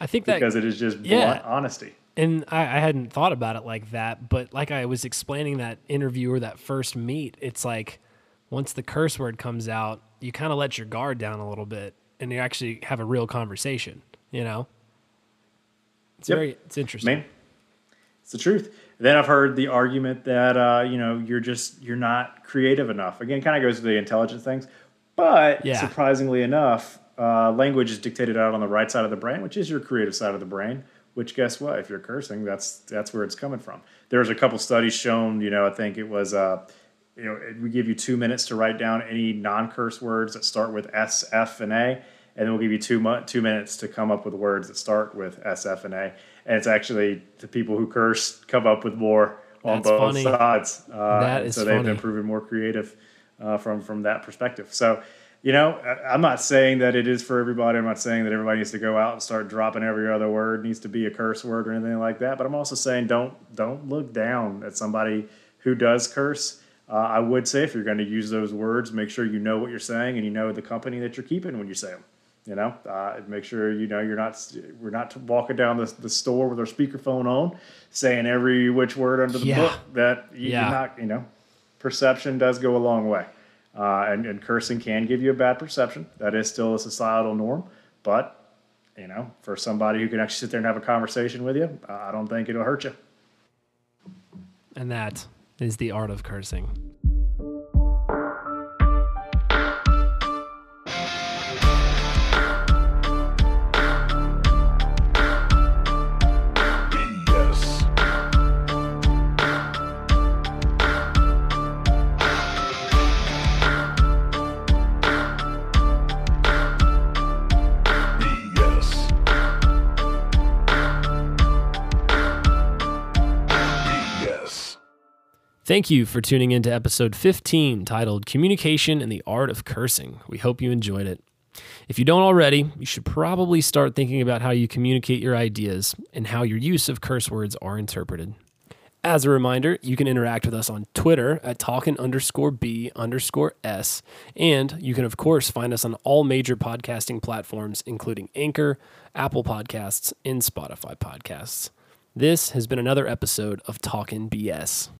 I think that because it is just blunt honesty. and I, I hadn't thought about it like that, but like I was explaining that interview or that first meet, it's like once the curse word comes out, you kind of let your guard down a little bit, and you actually have a real conversation. You know, it's Yep. very it's interesting. Man, it's the truth. Then I've heard the argument that uh, you know you're just you're not creative enough. Again, kind of goes to the intelligence things, but Yeah. surprisingly enough, uh, language is dictated out on the right side of the brain, which is your creative side of the brain. Which guess what? If you're cursing, that's that's where it's coming from. There's a couple studies shown. You know, I think it was. Uh, you know, we give you two minutes to write down any non-curse words that start with S, F, and A, and then we'll give you two mu- two minutes to come up with words that start with S, F, and A. And it's actually the people who curse come up with more on That's both funny. sides. Uh, That is so they've been funny. proven more creative uh, from from that perspective. So. You know, I- I'm not saying that it is for everybody. I'm not saying that everybody needs to go out and start dropping every other word needs to be a curse word or anything like that. But I'm also saying don't don't look down at somebody who does curse. Uh, I would say if you're going to use those words, make sure you know what you're saying and you know the company that you're keeping when you say them. You know, uh, make sure you know you're not we're not walking down the, the store with our speakerphone on, saying every which word under the Yeah. book. That you, Yeah. you're not. You know, perception does go a long way, uh, and, and cursing can give you a bad perception. That is still a societal norm, but you know, for somebody who can actually sit there and have a conversation with you, I don't think it'll hurt you. And that is the art of cursing. Thank you for tuning in to episode 15 titled Communication and the Art of Cursing. We hope you enjoyed it. If you don't already, you should probably start thinking about how you communicate your ideas and how your use of curse words are interpreted. As a reminder, you can interact with us on Twitter at talkin underscore B underscore S. And you can, of course, find us on all major podcasting platforms, including Anchor, Apple Podcasts, and Spotify Podcasts. This has been another episode of Talkin' BS.